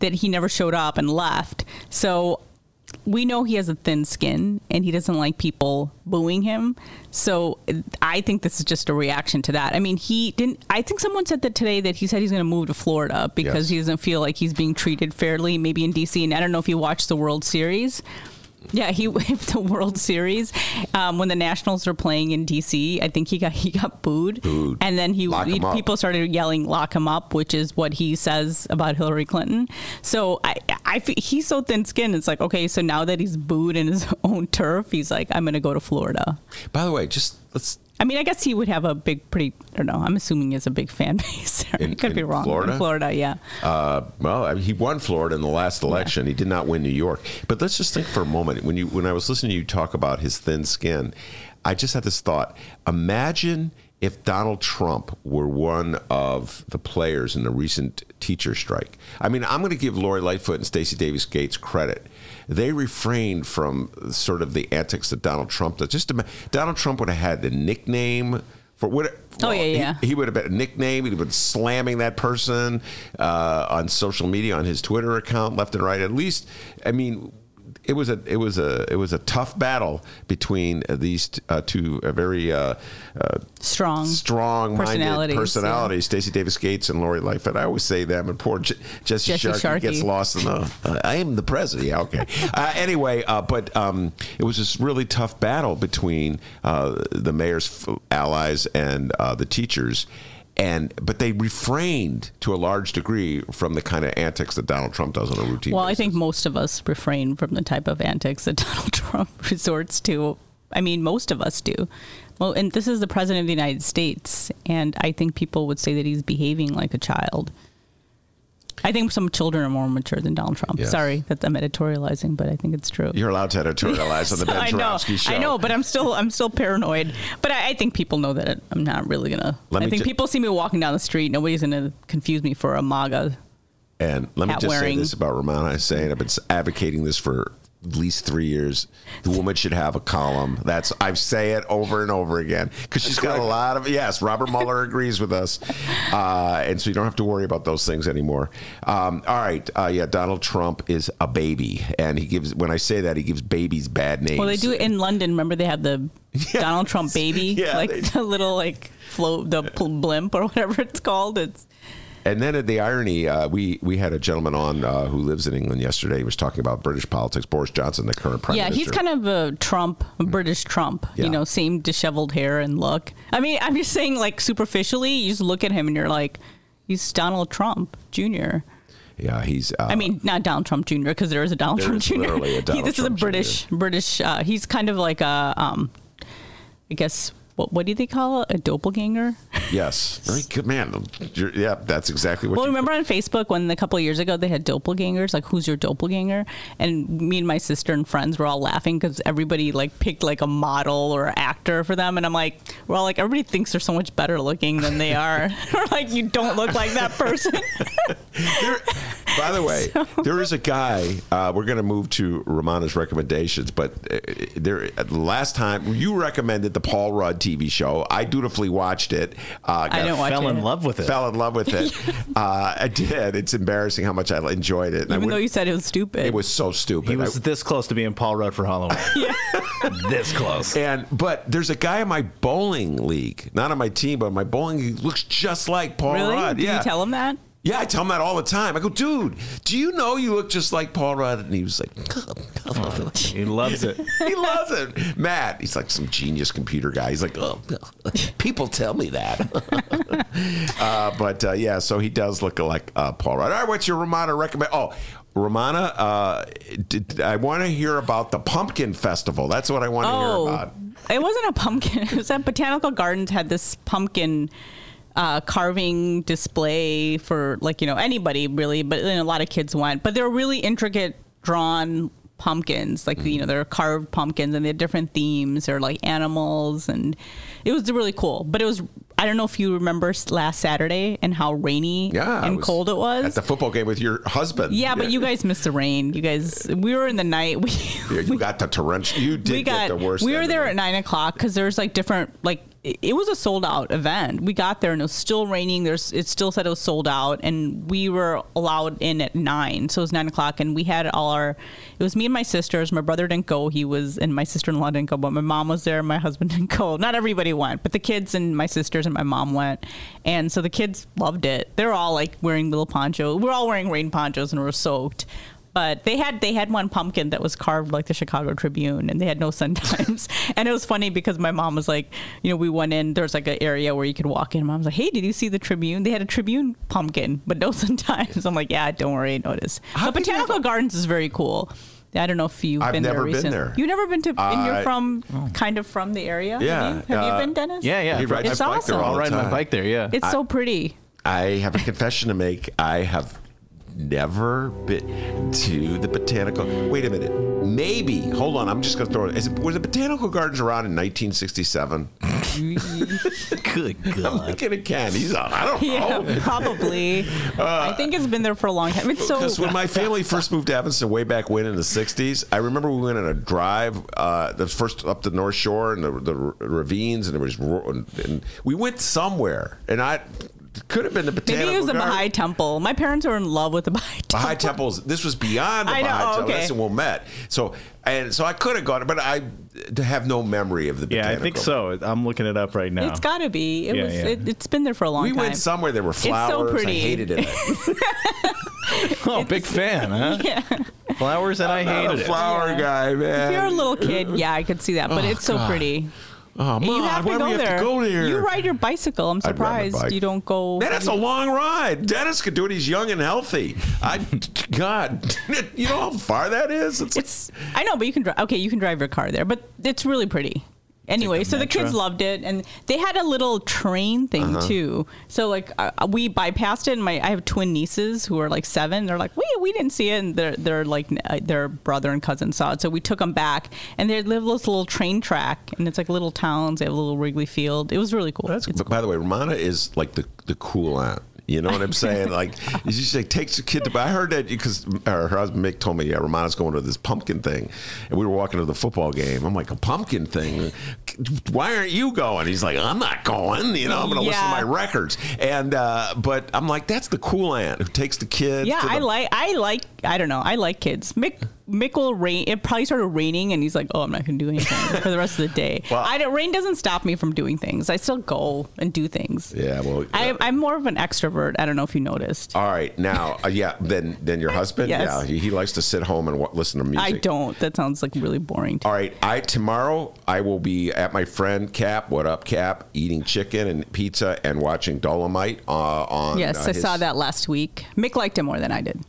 S5: that he never showed up and left. So we know he has a thin skin and he doesn't like people booing him. So I think this is just a reaction to that. I mean, he didn't. I think someone said that today that he said he's going to move to Florida because
S1: Yes.
S5: he doesn't feel like he's being treated fairly, maybe in DC. And I don't know if you watched the World Series. Yeah, he waved the World Series um, when the Nationals are playing in DC. I think he got he got booed,
S1: Booed.
S5: and then he, he- people started yelling "lock him up," which is what he says about Hillary Clinton. So I, I he's so thin-skinned. It's like okay, so now that he's booed in his own turf, he's like, I'm going to go to Florida.
S1: By the way, just let's
S5: I mean, I guess he would have a big, pretty. I don't know. I'm assuming he has a big fan base.
S1: In-
S5: could be wrong.
S1: Florida?
S5: In Florida, yeah.
S1: Uh, well, I mean, he won Florida in the last election. He did not win New York. But let's just think for a moment. When you when I was listening to you talk about his thin skin, I just had this thought. Imagine if Donald Trump were one of the players in the recent teacher strike. I mean, I'm going to give Lori Lightfoot and Stacy Davis Gates credit. They refrained from sort of the antics that Donald Trump does. Just Donald Trump would have had the nickname for what.
S5: Oh, yeah,
S1: he-
S5: yeah.
S1: he would have been a nickname. He'd have been slamming that person uh, on social media, on his Twitter account, left and right. At least, I mean, it was a it was a it was a tough battle between uh, these uh, two uh, very uh, uh,
S5: Strong,
S1: strong-minded
S5: personalities,
S1: personalities, Stacy Davis Gates and Lori Lightfoot. I always say them, and poor J- Jesse,
S5: Jesse
S1: Sharkey,
S5: Sharkey.
S1: gets lost in the. Uh, I am the president. Yeah, okay. uh, anyway, uh, but um, it was this really tough battle between uh, the mayor's allies and uh, the teachers. And but they refrained to a large degree from the kind of antics that Donald Trump does on a routine.
S5: Well, I think most of us refrain from the type of antics that Donald Trump resorts to. I mean, most of us do. Well, and this is the president of the United States, and I think people would say that he's behaving like a child. I think some children are more mature than Donald Trump.
S1: Yes.
S5: Sorry that I'm editorializing, but I think it's true.
S1: You're allowed to editorialize on the Ben
S5: I know,
S1: show.
S5: I know, but I'm still I'm still paranoid. But I, I think people know that I'm not really gonna.
S1: Let
S5: I think
S1: ju-
S5: people see me walking down the street. Nobody's gonna confuse me for a MAGA.
S1: And let me just say this about Rummana Hussain. I've been advocating this for at least three years. The woman should have a column. That's I say it over and over again because she's got a lot of yes. Robert Mueller agrees with us, uh, and so you don't have to worry about those things anymore. Um, all right, uh, yeah. Donald Trump is a baby, and he gives. When I say that, he gives babies bad names.
S5: Well, they do it in London. Remember, they have the Donald Trump baby,
S1: Yeah,
S5: like
S1: they-
S5: the little like float, the pl- blimp or whatever it's called. It's
S1: And then the irony, uh, we we had a gentleman on uh, who lives in England yesterday. He was talking about British politics. Boris Johnson, the current prime
S5: yeah,
S1: minister.
S5: he's kind of a Trump, a British Trump.
S1: Yeah.
S5: You know, same disheveled hair and look. I mean, I'm just saying, like superficially, you just look at him and you're like, he's Donald Trump Jr.
S1: yeah, he's. Uh,
S5: I mean, not Donald Trump Jr. because there is a Donald Trump Jr.
S1: a
S5: He- this
S1: Trump
S5: is a British, British. Uh, he's kind of like a, um, I guess, what what do they call it? A doppelganger.
S1: Yes, very good man. You're- yeah, that's exactly what.
S5: Well, remember on Facebook when a couple of years ago they had doppelgangers, like who's your doppelganger? And me and my sister and friends were all laughing because everybody like picked like a model or actor for them, and I'm like, we're all like, everybody thinks they're so much better looking than they are. or like you don't look like that person.
S1: There- By the way, there is a guy. Uh, we're going to move to Rummana's recommendations, but uh, there the last time you recommended the Paul Rudd TV show. I dutifully watched it. Uh,
S5: I didn't watch
S2: Fell
S5: it.
S2: in love with it.
S1: Fell in love with it. uh, I did. It's embarrassing how much I enjoyed it. And I
S5: Even
S1: would-
S5: though you said it was stupid.
S1: it was so stupid.
S2: He was
S1: I-
S2: this close to being Paul Rudd for Halloween.
S5: Yeah.
S2: this close.
S1: and but there's a guy in my bowling league, not on my team, but my bowling league looks just like Paul
S5: really?
S1: Rudd.
S5: Did
S1: yeah.
S5: you tell him that?
S1: Yeah, I tell him that all the time. I go, dude, do you know you look just like Paul Rudd? And he was like,
S2: He loves it.
S1: he loves it. Matt, he's like some genius computer guy. He's like, oh, people tell me that. uh, but uh, yeah, so he does look like uh, Paul Rudd. All right, what's your Rummana recommend? Oh, Rummana, uh, did, I want to hear about the Pumpkin Festival. That's what I want to
S5: Oh,
S1: hear about.
S5: it wasn't a pumpkin. It was at Botanical Gardens had this pumpkin uh, carving display for like you know anybody really, but then a lot of kids went. But they were really intricate drawn pumpkins, like you know they're carved pumpkins and they had different themes or like animals, and it was really cool. But it was I don't know if you remember last Saturday and how rainy
S1: Yeah,
S5: and cold it was.
S1: At the football game with your husband.
S5: yeah, but you guys missed the rain. You guys, we were in the night. We,
S1: Yeah, you got the torrential. You did
S5: we got
S1: the worst.
S5: we were there at nine o'clock because there's like different like it, was a sold out event. We got there and it was still raining. There's it still said it was sold out and we were allowed in at nine. So it was nine o'clock and we had all our it was me and my sisters. My brother didn't go. He was and my sister-in-law didn't go but my mom was there. My husband didn't go. Not everybody went but the kids and my sisters and my mom went. And so the kids loved it. They're all like wearing little ponchos. We're all wearing rain ponchos and we're soaked but they had they had one pumpkin that was carved like the Chicago Tribune, and they had no sun times. and it was funny because my mom was like, you know, we went in. There's like an area where you could walk in. Mom's like, hey, did you see the Tribune? They had a Tribune pumpkin, but no sun times. I'm like, yeah, don't worry, I noticed.
S1: How
S5: But Botanical
S1: a-
S5: Gardens is very cool. I don't know if you've
S1: I've
S5: been
S1: never
S5: there
S1: been
S5: recently.
S1: there.
S5: You've never been to, and
S1: Uh,
S5: you're from kind of from the area.
S1: Yeah,
S5: Have you, Have
S1: uh,
S5: you been, Dennis?
S2: Yeah, yeah.
S1: He rides
S5: It's
S1: his bike there
S5: awesome.
S1: all
S2: I'll
S1: the
S2: ride my bike there. Yeah.
S5: It's so pretty.
S1: I have a confession to make. I have never been to the botanical. Wait a minute. Maybe. Hold on. I'm just going to throw it. Is it. Were the botanical gardens around in 1967?
S2: Good
S1: I'm
S2: God.
S1: looking at Ken. He's on. I don't
S5: Yeah,
S1: know.
S5: probably. I think it's been there for a long time. It's so
S1: Because when my family first moved to Evanston way back when in the 60s, I remember we went on a drive, uh, the first up the North Shore and the, the ravines, and there was, and, and we went somewhere, and I could have been the botanical
S5: Maybe it was the
S1: Garden.
S5: Baha'i Temple. My parents were in love with the Baha'i Temple.
S1: Baha'i temples. This was beyond the
S5: I know,
S1: Baha'i temple.
S5: okay.
S1: That's when we met. So and so I could have gone, but I have no memory of the.
S2: Yeah, I think so. I'm looking it up right now.
S5: It's got to be. It
S2: Yeah,
S5: was.
S2: yeah.
S5: It, it's been there for a long
S1: We
S5: time.
S1: We went somewhere. There were flowers.
S5: It's so pretty.
S1: I hated it.
S2: oh, big fan, huh?
S5: Yeah.
S2: Flowers and I
S1: Not
S2: hated
S1: a
S2: it.
S1: flower guy, man.
S5: If you're a little kid, yeah, I could see that. But
S1: Oh,
S5: it's so
S1: God.
S5: pretty.
S1: Oh, Mom,
S5: you have
S1: why
S5: to
S1: do
S5: go
S1: we
S5: there.
S1: have to go there?
S5: You ride your bicycle. I'm
S1: I'd ride my
S5: surprised
S1: bike.
S5: you don't go.
S1: Man, that's a long ride. Dennis could do it. He's young and healthy. I, God, you know how far that is? It's,
S5: It's. I know, but you can drive. Okay, you can drive your car there, but it's really pretty. Anyway, so the kids loved it, and they had a little train thing
S1: Uh-huh.
S5: too. So like uh, we bypassed it, and my I have twin nieces who are like seven. They're like, "Wait, we didn't see it," and their their like uh, their brother and cousin saw it. So we took them back, and they live this little train track, and it's like little towns. They have a little Wrigley Field. It was really cool.
S1: That's,
S5: It's
S1: but by the way, Rummana is like the the cool aunt. You know what I'm saying? Like, you just say takes the kid to. I heard that because her husband Mick told me, yeah, Rummana's going to this pumpkin thing, and we were walking to the football game. I'm like, a pumpkin thing? Why aren't you going? He's like, I'm not going. You know, I'm going to listen to my records. And uh, but I'm like, that's the cool aunt who takes the kids.
S5: Yeah,
S1: the-
S5: I like I like I don't know. I like kids. Mick Mick will rain. It probably started raining, and he's like, "Oh, I'm not going to do anything for the rest of the day."
S1: Well-
S5: I don't, rain doesn't stop me from doing things. I still go and do things.
S1: Yeah, well,
S5: I, I'm more of an extrovert. I don't know if you noticed.
S1: all right. Now, uh, yeah, then then your husband,
S5: Yes.
S1: yeah, he, he likes to sit home and wa listen to music.
S5: I don't. That sounds like really boring. To
S1: All right, I tomorrow I will be at my friend Cap. What up, Cap? Eating chicken and pizza and watching Dolemite uh, on.
S5: yes,
S1: uh,
S5: I
S1: his-
S5: saw that last week. Mick liked it more than I did.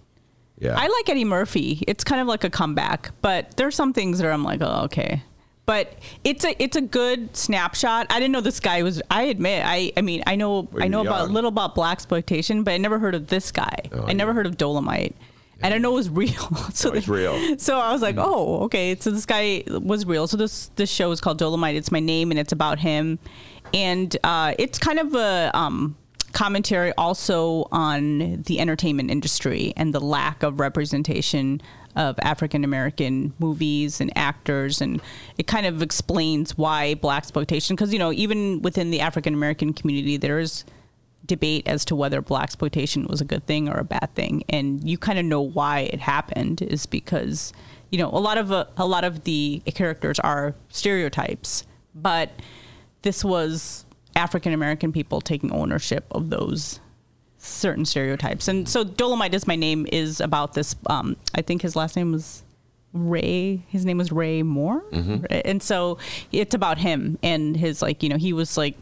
S1: Yeah,
S5: I like Eddie Murphy. It's kind of like a comeback, but there's some things that I'm like, oh, okay. But it's a it's a good snapshot. I didn't know this guy was. I admit, I I mean, I know I know about a
S1: young.
S5: little about black exploitation, but I never heard of this guy.
S1: Oh,
S5: I never heard of Dolemite. And I know it was real. so
S1: Oh, it's real.
S5: So I was like, oh, okay. So this guy was real. So this this show is called Dolemite. It's my name, and it's about him. And uh, it's kind of a um, commentary also on the entertainment industry and the lack of representation of African American movies and actors, and it kind of explains why black exploitation. Because you know, even within the African American community, there is debate as to whether black exploitation was a good thing or a bad thing, and you kind of know why it happened is because you know a lot of uh, a lot of the characters are stereotypes, but this was African American people taking ownership of those certain stereotypes. And so Dolemite is my name is about this. Um, I think his last name was Ray. His name was Ray Moore, and so it's about him and his like you know he was like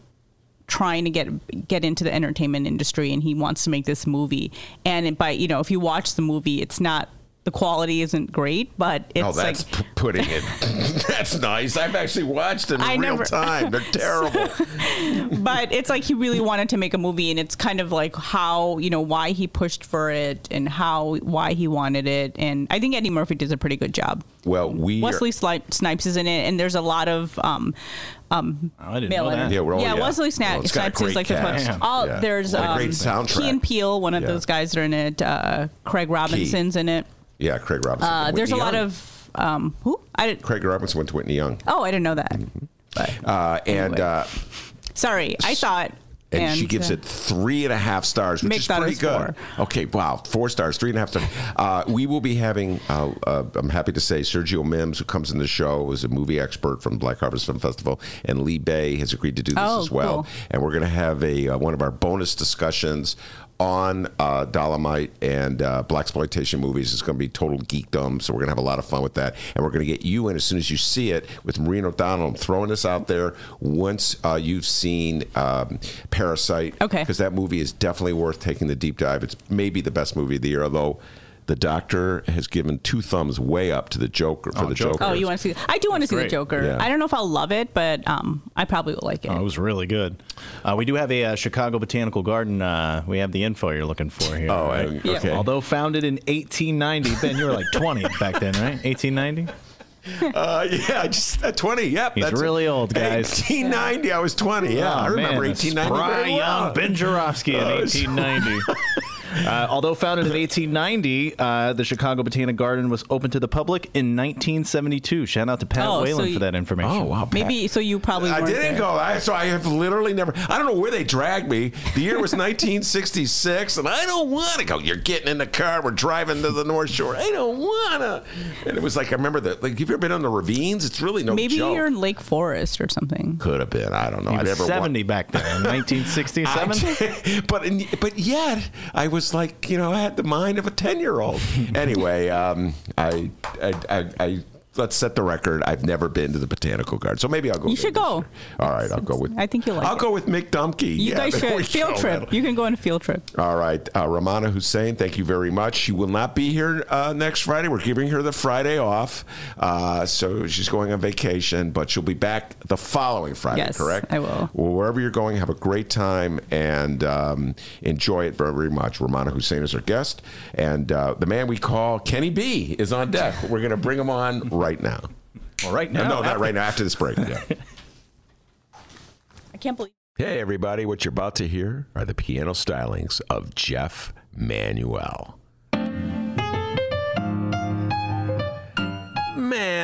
S5: trying to get get into the entertainment industry and he wants to make this movie and by you know if you watch the movie it's not the quality isn't great but it's
S1: oh, that's
S5: like
S1: p- putting it. that's nice. I've actually watched them in
S5: I
S1: real
S5: never-
S1: time. They're terrible.
S5: but it's like he really wanted to make a movie and it's kind of like how you know why he pushed for it and how why he wanted it and i think eddie murphy does a pretty good job
S1: well, we
S5: wesley Sli- snipes is in it and there's a lot of um um
S2: I didn't
S5: male
S2: know that.
S5: in-
S1: Yeah, well,
S5: yeah,
S1: yeah.
S5: Wesley
S1: Well,
S5: Snipes,
S1: it's got a
S5: Snipes is
S1: great
S5: like the first. All
S1: Yeah.
S5: there's
S1: What a
S5: um,
S1: great soundtrack.
S5: Key and Peele, one of
S1: Yeah.
S5: those guys that are in it. Uh, Craig Robinson's in it.
S1: Yeah, Craig Robinson.
S5: Uh, there's a lot
S1: Young.
S5: of um, who I didn't.
S1: Craig Robinson went to Whitney Young.
S5: oh I didn't know that. But
S1: Uh, and
S5: Anyway.
S1: uh,
S5: sorry, I saw it.
S1: and, she gives
S5: uh,
S1: it three and a half stars, which is pretty good. Okay, wow, four stars, three and a half stars. Uh, we will be having. Uh, uh, I'm happy to say Sergio Mims, who comes in the show, is a movie expert from Black Harvest Film Festival, and Lee Bey has agreed to do this
S5: Oh,
S1: as well.
S5: cool.
S1: And we're going to have a uh, one of our bonus discussions on uh, Dolemite and uh, black exploitation movies. It's going to be total geekdom, so we're going to have a lot of fun with that. And we're going to get you in as soon as you see it with Maureen O'Donnell. I'm throwing this out there once uh, you've seen um, Parasite.
S5: Okay.
S1: Because that movie is definitely worth taking the deep dive. It's maybe the best movie of the year, although. The doctor has given two thumbs way up to the Joker for
S2: Oh,
S1: the
S2: Joker.
S1: Joker.
S5: Oh, you want to see? I do want to see the. Joker.
S1: Yeah.
S5: I don't know if I'll love it, but um, I probably will like it.
S2: Oh, it was really good. Uh, we do have a uh, Chicago Botanical Garden. Uh, we have the info you're looking for here.
S1: Oh,
S2: right?
S1: uh, Yeah. okay.
S2: Although founded in 1890, Ben, you were like 20 back then, right? 1890.
S1: Uh, yeah, just at 20. Yep.
S2: He's really old, guys.
S1: 1890, I was 20. Yeah, I
S2: Oh,
S1: remember
S2: man,
S1: 1890
S2: spry
S1: very well.
S2: young Ben Joravsky in
S1: Oh,
S2: 1890. Uh, although founded in 1890, uh, the Chicago Botanic Garden was open to the public in 1972. Shout out to Pat
S5: Oh, so
S2: Whalen
S5: you-
S2: for that information.
S1: Oh, wow.
S5: Maybe so. You probably
S1: I didn't
S5: there.
S1: go. I, so I have literally never. I don't know where they dragged me. The year was 1966, and I don't want to go. You're getting in the car. We're driving to the North Shore. I don't wanna. And it was like I remember that. Like, have you ever been on the ravines? It's really no
S5: Maybe
S1: joke.
S5: you're in Lake Forest or something.
S1: Could have been. I don't know.
S2: He
S1: I
S2: was
S1: never wa-
S2: 70 back then, 1967.
S1: But in, but yet I was like you know I had the mind of a ten year old. anyway, um, I, I, I, I let's set the record. I've never been to the botanical garden, so maybe I'll go.
S5: You should go.
S1: All right, I'll go with.
S5: I think you'll like
S1: I'll
S5: it.
S1: go with Mick Dumke.
S5: You
S1: Yeah,
S5: guys should field trip.
S1: That'll-
S5: You can go on a field trip.
S1: all right, uh, Rummana Hussain, thank you very much. She will not be here uh, next Friday. We're giving her the Friday off, uh, so she's going on vacation, but she'll be back the following Friday.
S5: Yes,
S1: correct?
S5: I will.
S1: Well, wherever you're going, have a great time and um, enjoy it very, very much. Rummana Hussain is our guest, and uh, the man we call Kenny B is on deck. We're going to bring him on right now.
S2: Well, right
S1: No,
S2: now,
S1: no, not right now. After this break. Yeah.
S5: I can't believe.
S1: Hey, everybody, what you're about to hear are the piano stylings of Jeff Manuel.